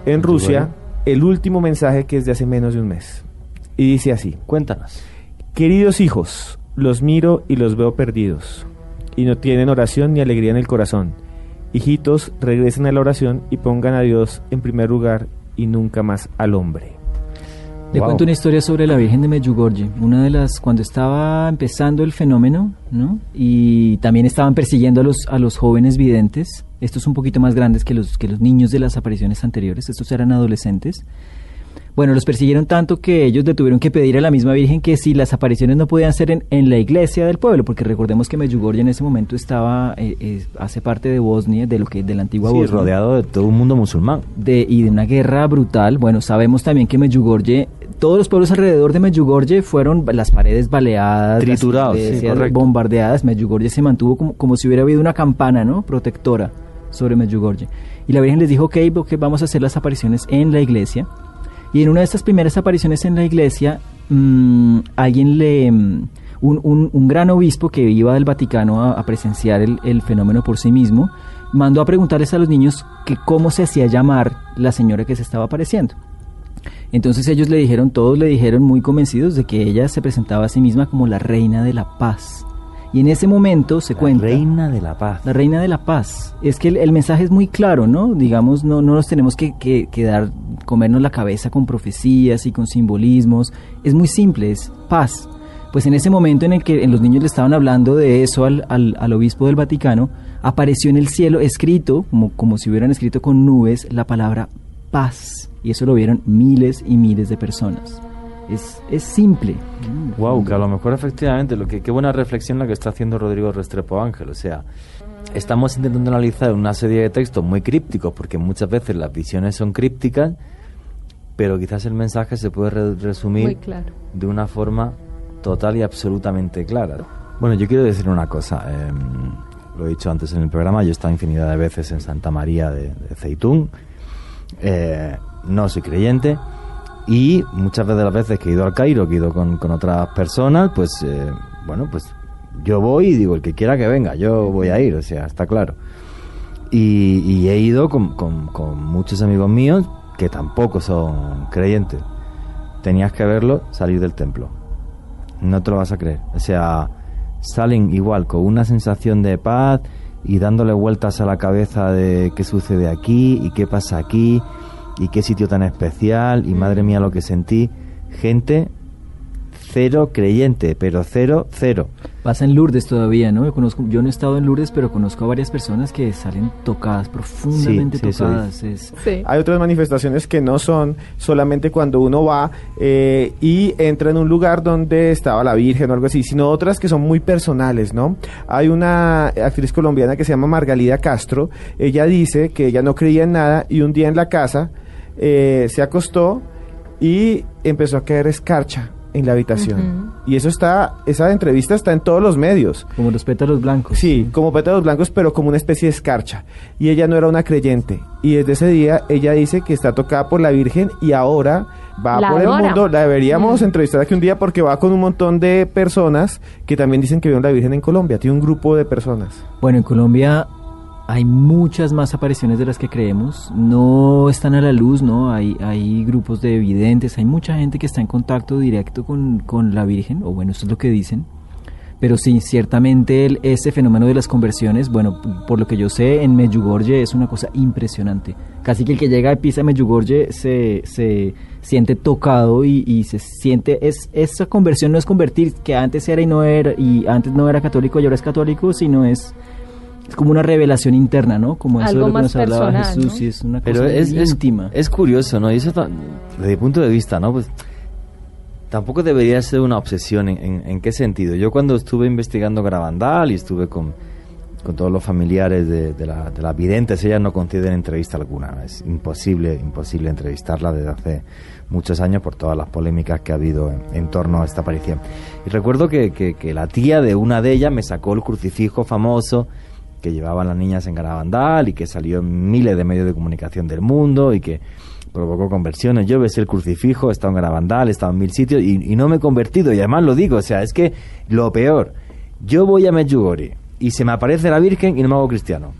en Rusia, el último mensaje que es de hace menos de un mes. Y dice así. Cuéntanos. Queridos hijos, los miro y los veo perdidos, y no tienen oración ni alegría en el corazón. Hijitos, regresen a la oración y pongan a Dios en primer lugar y nunca más al hombre. Le Wow. cuento una historia sobre la Virgen de Medjugorje. Una de las, cuando estaba empezando el fenómeno, ¿no? Y también estaban persiguiendo a los, a los jóvenes videntes. Estos un poquito más grandes que los, que los niños de las apariciones anteriores. Estos eran adolescentes. Bueno, los persiguieron tanto que ellos le tuvieron que pedir a la misma Virgen que si las apariciones no podían ser en, en la iglesia del pueblo, porque recordemos que Medjugorje en ese momento estaba, eh, eh, hace parte de Bosnia, de lo que de la antigua Sí, Bosnia rodeado de todo un mundo musulmán. de, y de una guerra brutal. Bueno, sabemos también que Medjugorje, todos los pueblos alrededor de Medjugorje fueron las paredes baleadas, las Triturados, sí, bombardeadas. Medjugorje se mantuvo como, como si hubiera habido una campana, ¿no? Protectora sobre Medjugorje. Y la Virgen les dijo, ok, ok, vamos a hacer las apariciones en la iglesia. Y en una de estas primeras apariciones en la iglesia, mm, alguien le... mm, un, un- gran obispo que iba del Vaticano a, a presenciar el, el fenómeno por sí mismo, mandó a preguntarles a los niños que cómo se hacía llamar la señora que se estaba apareciendo. Entonces ellos le dijeron, todos le dijeron muy convencidos de que ella se presentaba a sí misma como la reina de la paz. Y en ese momento se La cuenta... reina de la paz. La reina de la paz. Es que el, el mensaje es muy claro, ¿no? Digamos, no, no nos tenemos que, que, que dar, comernos la cabeza con profecías y con simbolismos. Es muy simple, es paz. Pues en ese momento en el que en los niños le estaban hablando de eso al, al, al obispo del Vaticano, apareció en el cielo escrito, como, como si hubieran escrito con nubes, la palabra paz. Y eso lo vieron miles y miles de personas. Es, es simple. Wow, que a lo mejor efectivamente, lo que qué buena reflexión la que está haciendo Rodrigo Restrepo Ángel. O sea, estamos intentando analizar una serie de textos muy crípticos, porque muchas veces las visiones son crípticas, pero quizás el mensaje se puede re- resumir claro. de una forma total y absolutamente clara. Bueno, yo quiero decir una cosa. em, lo he dicho antes en el programa, yo he estado infinidad de veces en Santa María de, de Ceitún. Eh, no soy creyente. Y muchas veces las veces que he ido al Cairo, que he ido con, con otras personas, pues eh, bueno, pues yo voy y digo, el que quiera que venga, yo voy a ir, o sea, está claro. Y, he ido con- con muchos amigos míos que tampoco son creyentes. Tenías que verlo salir del templo. No te lo vas a creer. O sea, salen igual con una sensación de paz y dándole vueltas a la cabeza de qué sucede aquí y qué pasa aquí y qué sitio tan especial y madre mía lo que sentí. Gente cero creyente, pero cero, cero. Pasa en Lourdes todavía, ¿no? Yo, conozco, yo no he estado en Lourdes, pero conozco a varias personas que salen tocadas, profundamente Sí, sí, tocadas. Es, Sí. Hay otras manifestaciones que no son solamente cuando uno va eh, y entra en un lugar donde estaba la Virgen o algo así, sino otras que son muy personales, ¿no? Hay una actriz colombiana que se llama Margalida Castro. Ella dice que ella no creía en nada y un día en la casa eh, se acostó y empezó a caer escarcha en la habitación. Y eso está, esa entrevista está en todos los medios. Como los pétalos blancos. Sí, como pétalos blancos, pero como una especie de escarcha. Y ella no era una creyente. Y desde ese día ella dice que está tocada por la Virgen y ahora va La por el mundo. La deberíamos entrevistar aquí un día porque va con un montón de personas que también dicen que vieron la Virgen en Colombia. Tiene un grupo de personas. Bueno, en Colombia hay muchas más apariciones de las que creemos. No están a la luz, ¿no? Hay, hay grupos de evidentes, hay mucha gente que está en contacto directo con, con la Virgen, o bueno, eso es lo que dicen. Pero sí, ciertamente el, ese fenómeno de las conversiones, bueno, por lo que yo sé, en Medjugorje es una cosa impresionante. Casi que el que llega y pisa Medjugorje se, se siente tocado y, y se siente, es, esa conversión no es convertir, que antes era y no era, y antes no era católico y ahora es católico, sino es, es como una revelación interna, ¿no? Como eso Algo de lo que más nos hablaba personal, Jesús, ¿no? y es una Pero cosa es, es, íntima. es curioso, ¿no? Y eso desde mi punto de vista, ¿no? Pues tampoco debería ser una obsesión. ¿En, en, en qué sentido? Yo cuando estuve investigando Garabandal y estuve con, con todos los familiares de, de, la, de las videntes, ellas no conceden entrevista alguna. Es imposible, imposible entrevistarla desde hace muchos años por todas las polémicas que ha habido en, en torno a esta aparición. Y recuerdo que, que, que la tía de una de ellas me sacó el crucifijo famoso que llevaban las niñas en Garabandal y que salió en miles de medios de comunicación del mundo y que provocó conversiones. Yo besé el crucifijo, he estado en Garabandal, he estado en mil sitios y, no me he convertido. Y además lo digo, o sea, es que lo peor, yo voy a Medjugorje y se me aparece la Virgen y no me hago cristiano.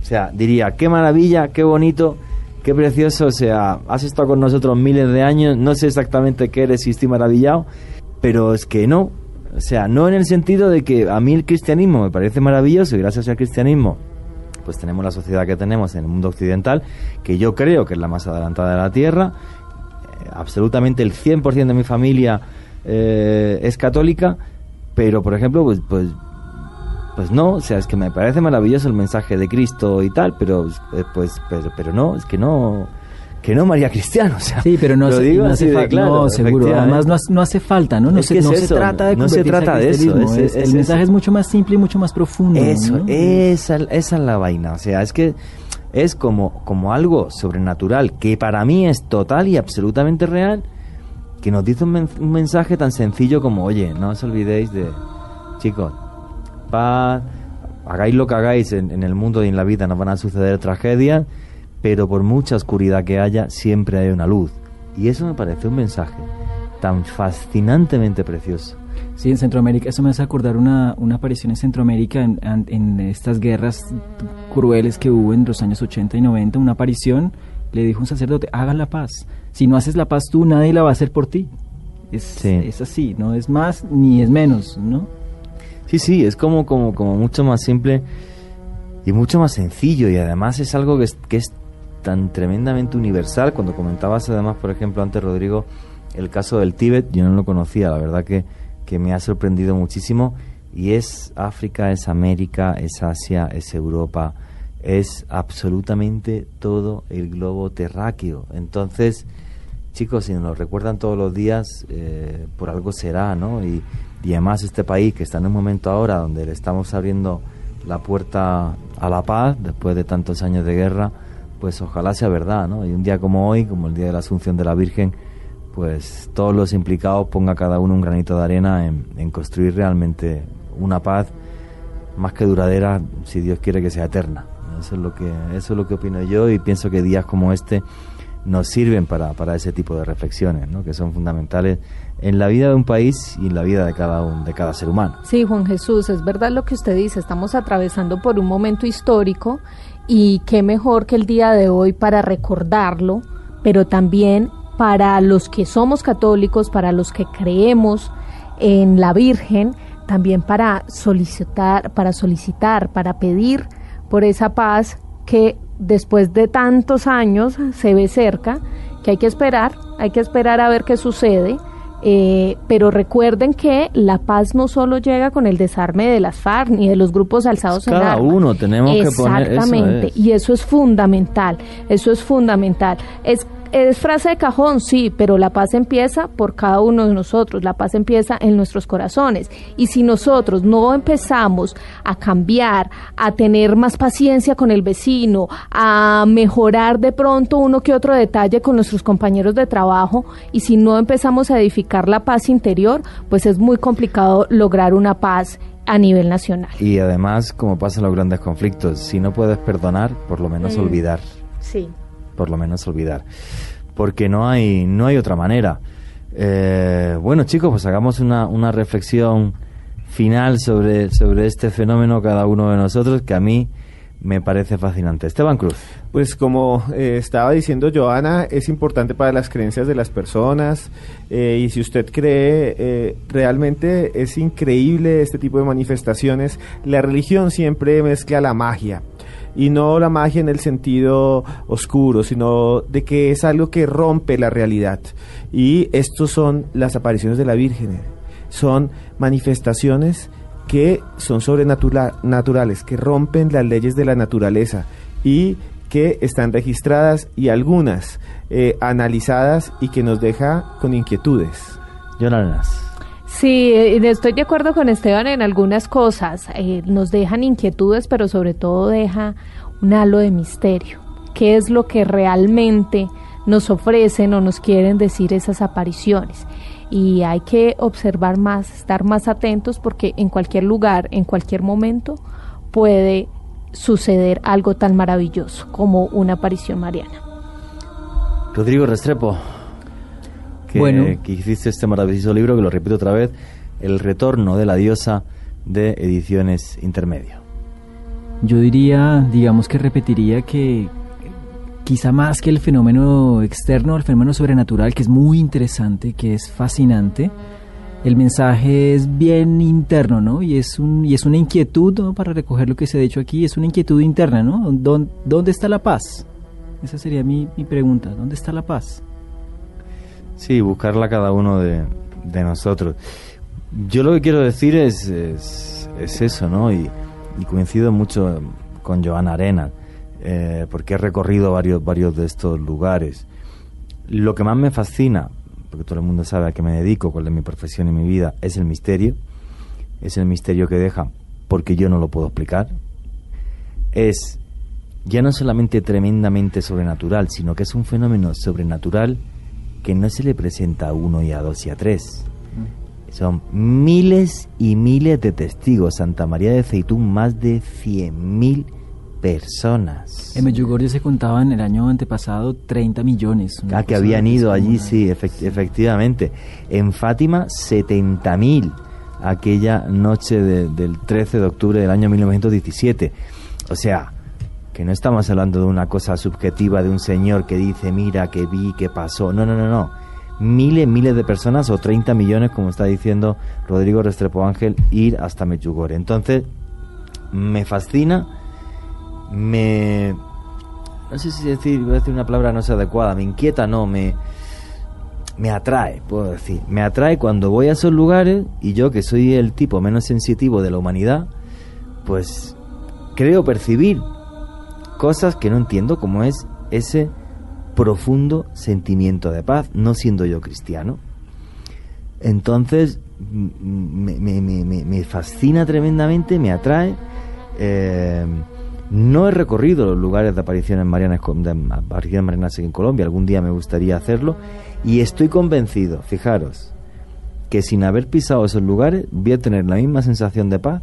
O sea, diría, qué maravilla, qué bonito, qué precioso, o sea, has estado con nosotros miles de años, no sé exactamente qué eres y estoy maravillado, pero es que no, o sea, no en el sentido de que a mí el cristianismo me parece maravilloso y gracias al cristianismo pues tenemos la sociedad que tenemos en el mundo occidental, que yo creo que es la más adelantada de la Tierra, eh, absolutamente el 100% de mi familia eh, es católica, pero por ejemplo, pues, pues pues no, o sea, es que me parece maravilloso el mensaje de Cristo y tal, pero eh, pues pero, pero no, es que no que no María Cristiano, o sea, Sí, pero no, hace, no hace falta. claro, no, seguro. Además, no, no hace falta, ¿no? No, Es se, no se eso, trata de no se trata de eso, es- es- el mensaje es mucho más simple y mucho más profundo. Eso, esa, esa es la vaina. O sea, es que es como, como algo sobrenatural que para mí es total y absolutamente real, que nos dice un, men- un mensaje tan sencillo como, oye, no os olvidéis de, chicos, paz, hagáis lo que hagáis en, en el mundo y en la vida, nos van a suceder tragedias, pero por mucha oscuridad que haya, siempre hay una luz. Y eso me parece un mensaje tan fascinantemente precioso. Sí, en Centroamérica, eso me hace acordar una, una aparición en Centroamérica en, en- en estas guerras crueles que hubo en los años 80 y 90, una aparición, le dijo un sacerdote, haga la paz. Si no haces la paz tú, nadie la va a hacer por ti. Es, es así, no es más ni es menos, ¿no? Sí, sí, es como, como, como mucho más simple y mucho más sencillo y además es algo que es, que es tan tremendamente universal. Cuando comentabas además, por ejemplo, antes Rodrigo, el caso del Tíbet, yo no lo conocía, la verdad que, que me ha sorprendido muchísimo y es África, es América, es Asia, es Europa, es absolutamente todo el globo terráqueo. Entonces, chicos, si nos lo recuerdan todos los días, eh, por algo será, ¿no? Y, y además este país que está en un momento ahora donde le estamos abriendo la puerta a la paz después de tantos años de guerra, pues ojalá sea verdad, ¿no? Y un día como hoy, como el día de la Asunción de la Virgen, pues todos los implicados ponga cada uno un granito de arena en, construir realmente una paz más que duradera, si Dios quiere que sea eterna. Eso es lo que, eso es lo que opino yo y pienso que días como este nos sirven para, para ese tipo de reflexiones, ¿no? que son fundamentales en la vida de un país y en la vida de cada, un- de cada ser humano. Sí, Juan Jesús, es verdad lo que usted dice, estamos atravesando por un momento histórico y qué mejor que el día de hoy para recordarlo, pero también para los que somos católicos, para los que creemos en la Virgen, también para solicitar, para solicitar, para pedir por esa paz que después de tantos años se ve cerca, que hay que esperar, hay que esperar a ver qué sucede. Eh, pero recuerden que la paz no solo llega con el desarme de las FARC ni de los grupos alzados en Cada uno tenemos que poner- Exactamente, es. y eso es fundamental, eso es fundamental. Es es frase de cajón, sí, pero la paz empieza por cada uno de nosotros, la paz empieza en nuestros corazones. Y si nosotros no empezamos a cambiar, a tener más paciencia con el vecino, a mejorar de pronto uno que otro detalle con nuestros compañeros de trabajo, y si no empezamos a edificar la paz interior, pues es muy complicado lograr una paz a nivel nacional. Y además, como pasa en los grandes conflictos, si no puedes perdonar, por lo menos Mm. olvidar. Sí. Por lo menos olvidar. Porque no hay, no hay otra manera. Eh, bueno, chicos, pues hagamos una, una reflexión final sobre, sobre este fenómeno cada uno de nosotros que a mí me parece fascinante. Esteban Cruz. Pues como eh, estaba diciendo Joana, es importante para las creencias de las personas eh, y si usted cree, realmente es increíble este tipo de manifestaciones. La religión siempre mezcla la magia y no la magia en el sentido oscuro, sino de que es algo que rompe la realidad. Y estos son las apariciones de la Virgen. Son manifestaciones que son sobrenaturales, que rompen las leyes de la naturaleza y que están registradas y algunas eh, analizadas y que nos deja con inquietudes. Jonas. Sí, eh, estoy de acuerdo con Esteban en algunas cosas. Eh, nos dejan inquietudes, pero sobre todo deja un halo de misterio. ¿Qué es lo que realmente nos ofrecen o nos quieren decir esas apariciones? Y hay que observar más, estar más atentos porque en cualquier lugar, en cualquier momento, puede suceder algo tan maravilloso como una aparición mariana. Rodrigo Restrepo. Que, Bueno. que hiciste este maravilloso libro, que lo repito otra vez, El retorno de la diosa de Ediciones Intermedio. Yo diría, digamos que repetiría que quizá más que el fenómeno externo, el fenómeno sobrenatural, que es muy interesante, que es fascinante, el mensaje es bien interno, ¿no? Y es, un, y es una inquietud, ¿no? para recoger lo que se ha dicho aquí, es una inquietud interna, ¿no? ¿Dónde, dónde está la paz? Esa sería mi, mi pregunta, ¿dónde está la paz? Sí, buscarla cada uno de, nosotros. Yo lo que quiero decir es, es, es eso, ¿no? Y, y coincido mucho con Joana Arena, eh, porque he recorrido varios, varios de estos lugares. Lo que más me fascina, porque todo el mundo sabe a qué me dedico, cuál es mi profesión y mi vida, es el misterio. Es el misterio que deja, porque yo no lo puedo explicar. Es ya no solamente tremendamente sobrenatural, sino que es un fenómeno sobrenatural que no se le presenta a uno y a dos y a tres. Son miles y miles de testigos. Santa María de Ceitún, más de 100.000 personas. En Medjugorje se contaban el año antepasado 30 millones. Ah, que habían ido allí, sí, efect- efectivamente. En Fátima, 70.000 aquella noche de- del 13 de octubre del año 1917. O sea, que no estamos hablando de una cosa subjetiva de un señor que dice, mira, que vi, que pasó. No, no, no, no. Miles, miles de personas o 30 millones, como está diciendo Rodrigo Restrepo Ángel, ir hasta Medjugorje. Entonces, me fascina, me... No sé si decir, voy a decir una palabra no es adecuada, me inquieta, no, me... Me atrae, puedo decir. Me atrae cuando voy a esos lugares y yo, que soy el tipo menos sensitivo de la humanidad, pues creo percibir cosas que no entiendo, como es ese profundo sentimiento de paz, no siendo yo cristiano. Entonces, me, me- me- me- fascina tremendamente, me atrae. Eh, no he recorrido los lugares de apariciones marianas, de apariciones marianas en Colombia, algún día me gustaría hacerlo, y estoy convencido, fijaros, que sin haber pisado esos lugares voy a tener la misma sensación de paz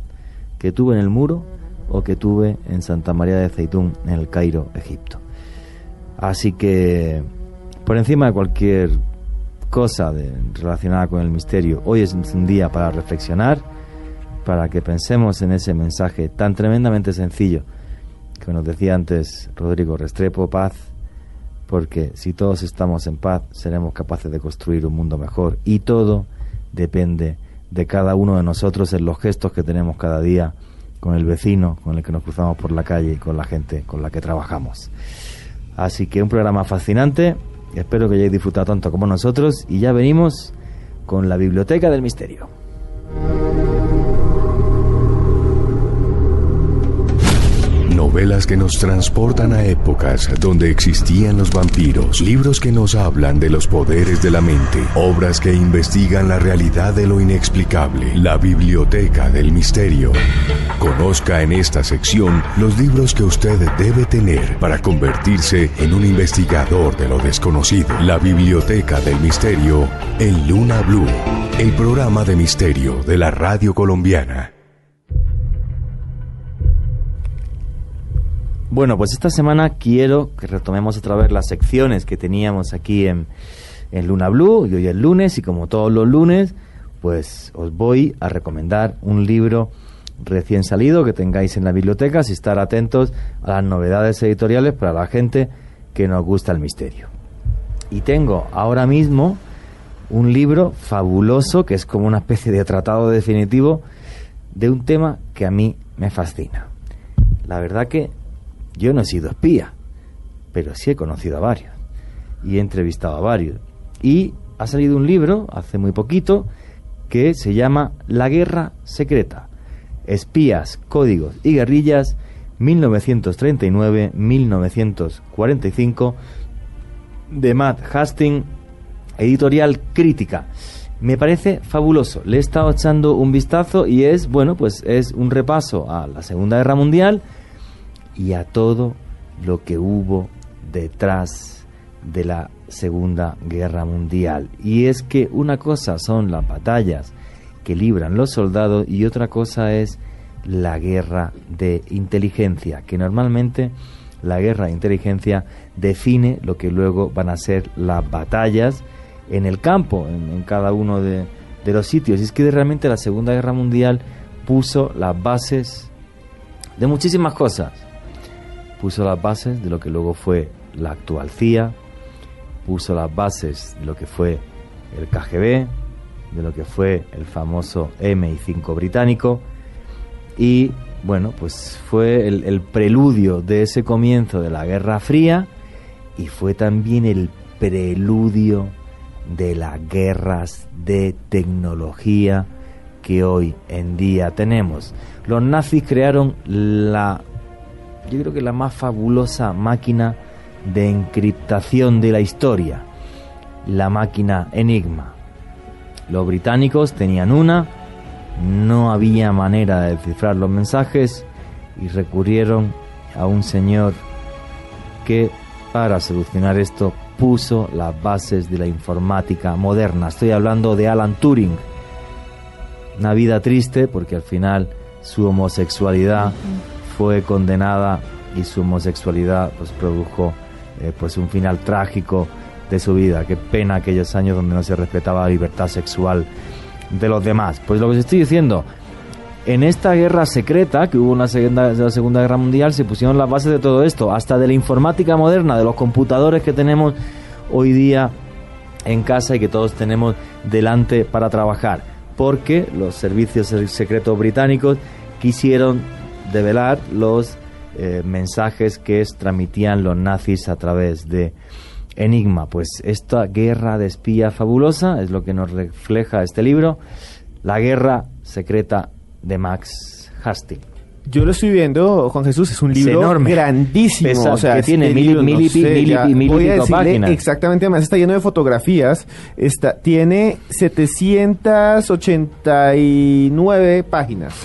que tuve en el muro o que tuve en Santa María de Ceitún, en el Cairo, Egipto. Así que, por encima de cualquier cosa de- relacionada con el misterio, hoy es un día para reflexionar, para que pensemos en ese mensaje tan tremendamente sencillo que nos decía antes Rodrigo Restrepo, paz, porque si todos estamos en paz seremos capaces de construir un mundo mejor y todo depende de cada uno de nosotros en los gestos que tenemos cada día con el vecino, con el que nos cruzamos por la calle y con la gente con la que trabajamos. Así que un programa fascinante, espero que hayáis disfrutado tanto como nosotros y ya venimos con la Biblioteca del Misterio. Novelas que nos transportan a épocas donde existían los vampiros. Libros que nos hablan de los poderes de la mente. Obras que investigan la realidad de lo inexplicable. La biblioteca del misterio. Conozca en esta sección los libros que usted debe tener para convertirse en un investigador de lo desconocido. La biblioteca del misterio en Luna Blue. El programa de misterio de la radio colombiana. Bueno, pues esta semana quiero que retomemos otra vez las secciones que teníamos aquí en, en Luna Blue, y hoy es lunes, y como todos los lunes, pues os voy a recomendar un libro recién salido que tengáis en la biblioteca, y estar atentos a las novedades editoriales para la gente que nos gusta el misterio. Y tengo ahora mismo un libro fabuloso que es como una especie de tratado definitivo de un tema que a mí me fascina. La verdad que yo no he sido espía, pero sí he conocido a varios y he entrevistado a varios. Y ha salido un libro hace muy poquito que se llama La Guerra Secreta. Espías, Códigos y Guerrillas 1939-1945 de Matt Hastings, editorial crítica. Me parece fabuloso. Le he estado echando un vistazo y es, bueno, pues es un repaso a la Segunda Guerra Mundial y a todo lo que hubo detrás de la Segunda Guerra Mundial. Y es que una cosa son las batallas que libran los soldados y otra cosa es la guerra de inteligencia, que normalmente la guerra de inteligencia define lo que luego van a ser las batallas en el campo, en, cada uno de, de los sitios. Y es que realmente la Segunda Guerra Mundial puso las bases de muchísimas cosas puso las bases de lo que luego fue la actual CIA, puso las bases de lo que fue el KGB, de lo que fue el famoso MI5 británico y bueno, pues fue el, el, preludio de ese comienzo de la Guerra Fría y fue también el preludio de las guerras de tecnología que hoy en día tenemos. Los nazis crearon la yo creo que la más fabulosa máquina de encriptación de la historia, la máquina Enigma. Los británicos tenían una, no había manera de descifrar los mensajes y recurrieron a un señor que para solucionar esto puso las bases de la informática moderna. Estoy hablando de Alan Turing. Una vida triste porque al final su homosexualidad fue condenada y su homosexualidad pues produjo eh, pues un final trágico de su vida. Qué pena aquellos años donde no se respetaba la libertad sexual de los demás. Pues lo que os estoy diciendo, en esta guerra secreta que hubo en segunda, la segunda Guerra Mundial se pusieron las bases de todo esto, hasta de la informática moderna, de los computadores que tenemos hoy día en casa y que todos tenemos delante para trabajar, porque los servicios secretos británicos quisieron develar los eh, mensajes que transmitían los nazis a través de Enigma. Pues esta guerra de espía fabulosa es lo que nos refleja este libro, La guerra secreta de Max Hastings. Yo lo estoy viendo, Juan Jesús, es un libro enorme. grandísimo. o sea, que tiene mil, mil, y páginas. Exactamente, además está lleno de fotografías. Está, tiene 789 páginas,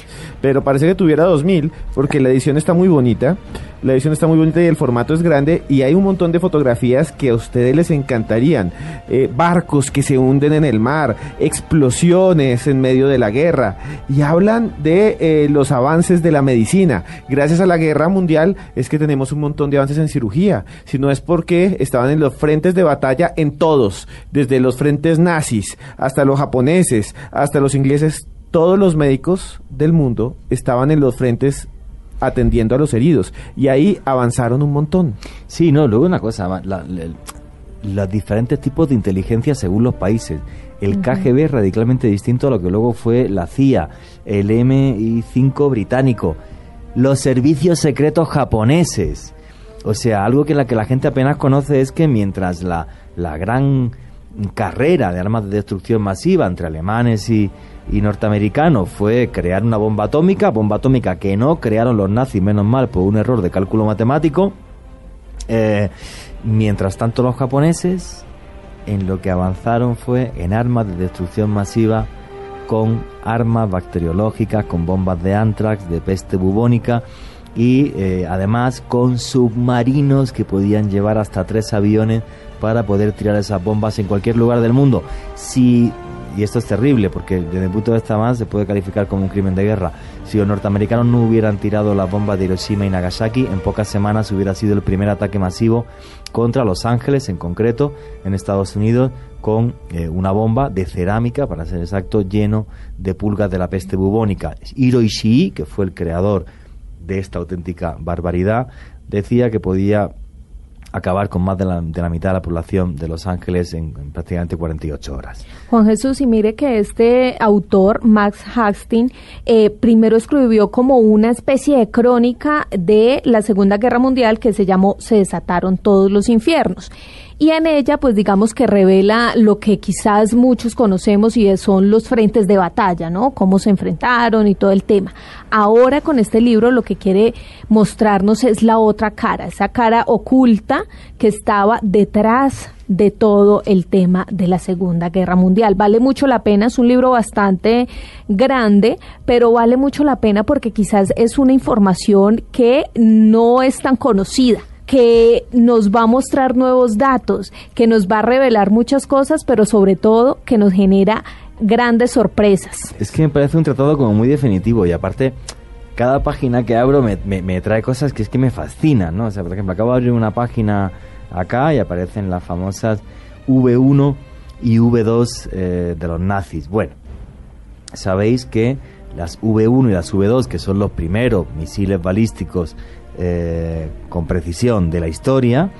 pero parece que tuviera 2000 porque la edición está muy bonita. La edición está muy bonita y el formato es grande y hay un montón de fotografías que a ustedes les encantarían. Eh, barcos que se hunden en el mar, explosiones en medio de la guerra y hablan de eh, los avances de la medicina. Gracias a la guerra mundial es que tenemos un montón de avances en cirugía. Si no es porque estaban en los frentes de batalla en todos, desde los frentes nazis hasta los japoneses, hasta los ingleses todos los médicos del mundo estaban en los frentes atendiendo a los heridos. Y ahí avanzaron un montón. Sí, no, luego una cosa, los diferentes tipos de inteligencia según los países. El KGB es radicalmente distinto a lo que luego fue la CIA, el MI5 británico, los servicios secretos japoneses. O sea, algo que la que la gente apenas conoce es que mientras la, la gran carrera de armas de destrucción masiva entre alemanes y, y norteamericano fue crear una bomba atómica, bomba atómica que no crearon los nazis, menos mal, por un error de cálculo matemático. Eh, mientras tanto los japoneses en lo que avanzaron fue en armas de destrucción masiva con armas bacteriológicas, con bombas de antrax, de peste bubónica y eh, además con submarinos que podían llevar hasta tres aviones para poder tirar esas bombas en cualquier lugar del mundo. Si y esto es terrible porque desde el punto de vista más se puede calificar como un crimen de guerra. Si los norteamericanos no hubieran tirado las bombas de Hiroshima y Nagasaki, en pocas semanas hubiera sido el primer ataque masivo contra Los Ángeles, en concreto, en Estados Unidos, con eh, una bomba de cerámica, para ser exacto, lleno de pulgas de la peste bubónica. Hiro Ishii, que fue el creador de esta auténtica barbaridad, decía que podía acabar con más de la, de la, mitad de la población de Los Ángeles en, prácticamente 48 horas. Juan Jesús, y mire que este autor, Max Hastings, eh, primero escribió como una especie de crónica de la Segunda Guerra Mundial que se llamó Se desataron todos los infiernos y en ella pues digamos que revela lo que quizás muchos conocemos y son los frentes de batalla, ¿no? Cómo se enfrentaron y todo el tema. Ahora con este libro lo que quiere mostrarnos es la otra cara, esa cara oculta que estaba detrás de todo el tema de la Segunda Guerra Mundial. Vale mucho la pena, es un libro bastante grande, pero vale mucho la pena porque quizás es una información que no es tan conocida que nos va a mostrar nuevos datos, que nos va a revelar muchas cosas, pero sobre todo que nos genera grandes sorpresas. Es que me parece un tratado como muy definitivo y aparte cada página que abro me, trae cosas que es que me fascinan, ¿no? O sea, por ejemplo, acabo de abrir una página acá y aparecen las famosas V1 y V2 eh, de los nazis. Bueno, sabéis que las V1 y las V2, que son los primeros misiles balísticos eh, con precisión de la historia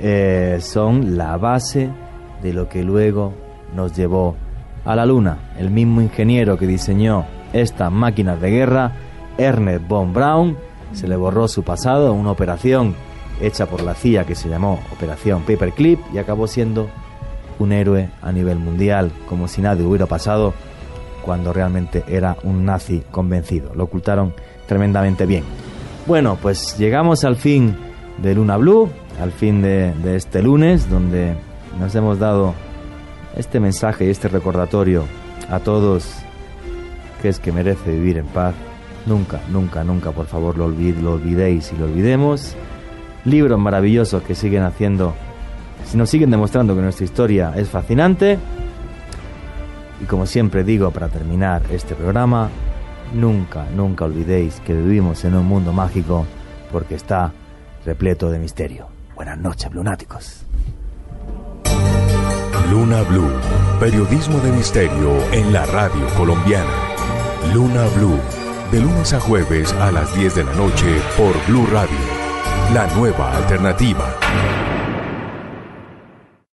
eh, son la base de lo que luego nos llevó a la Luna. El mismo ingeniero que diseñó estas máquinas de guerra, Ernest von Braun, se le borró su pasado en una operación hecha por la CIA que se llamó Operación Paperclip y acabó siendo un héroe a nivel mundial, como si nadie hubiera pasado cuando realmente era un nazi convencido. Lo ocultaron tremendamente bien. Bueno, pues llegamos al fin de Luna Blue, al fin de, este lunes, donde nos hemos dado este mensaje y este recordatorio a todos que es que merece vivir en paz. Nunca, nunca, nunca, por favor, lo, lo olvidéis y lo olvidemos. Libros maravillosos que siguen haciendo, si nos siguen demostrando que nuestra historia es fascinante. Y como siempre digo para terminar este programa, Nunca, nunca olvidéis que vivimos en un mundo mágico porque está repleto de misterio. Buenas noches, lunáticos. Luna Blue, periodismo de misterio en la radio colombiana. Luna Blue, de lunes a jueves a las 10 de la noche por Blue Radio, la nueva alternativa.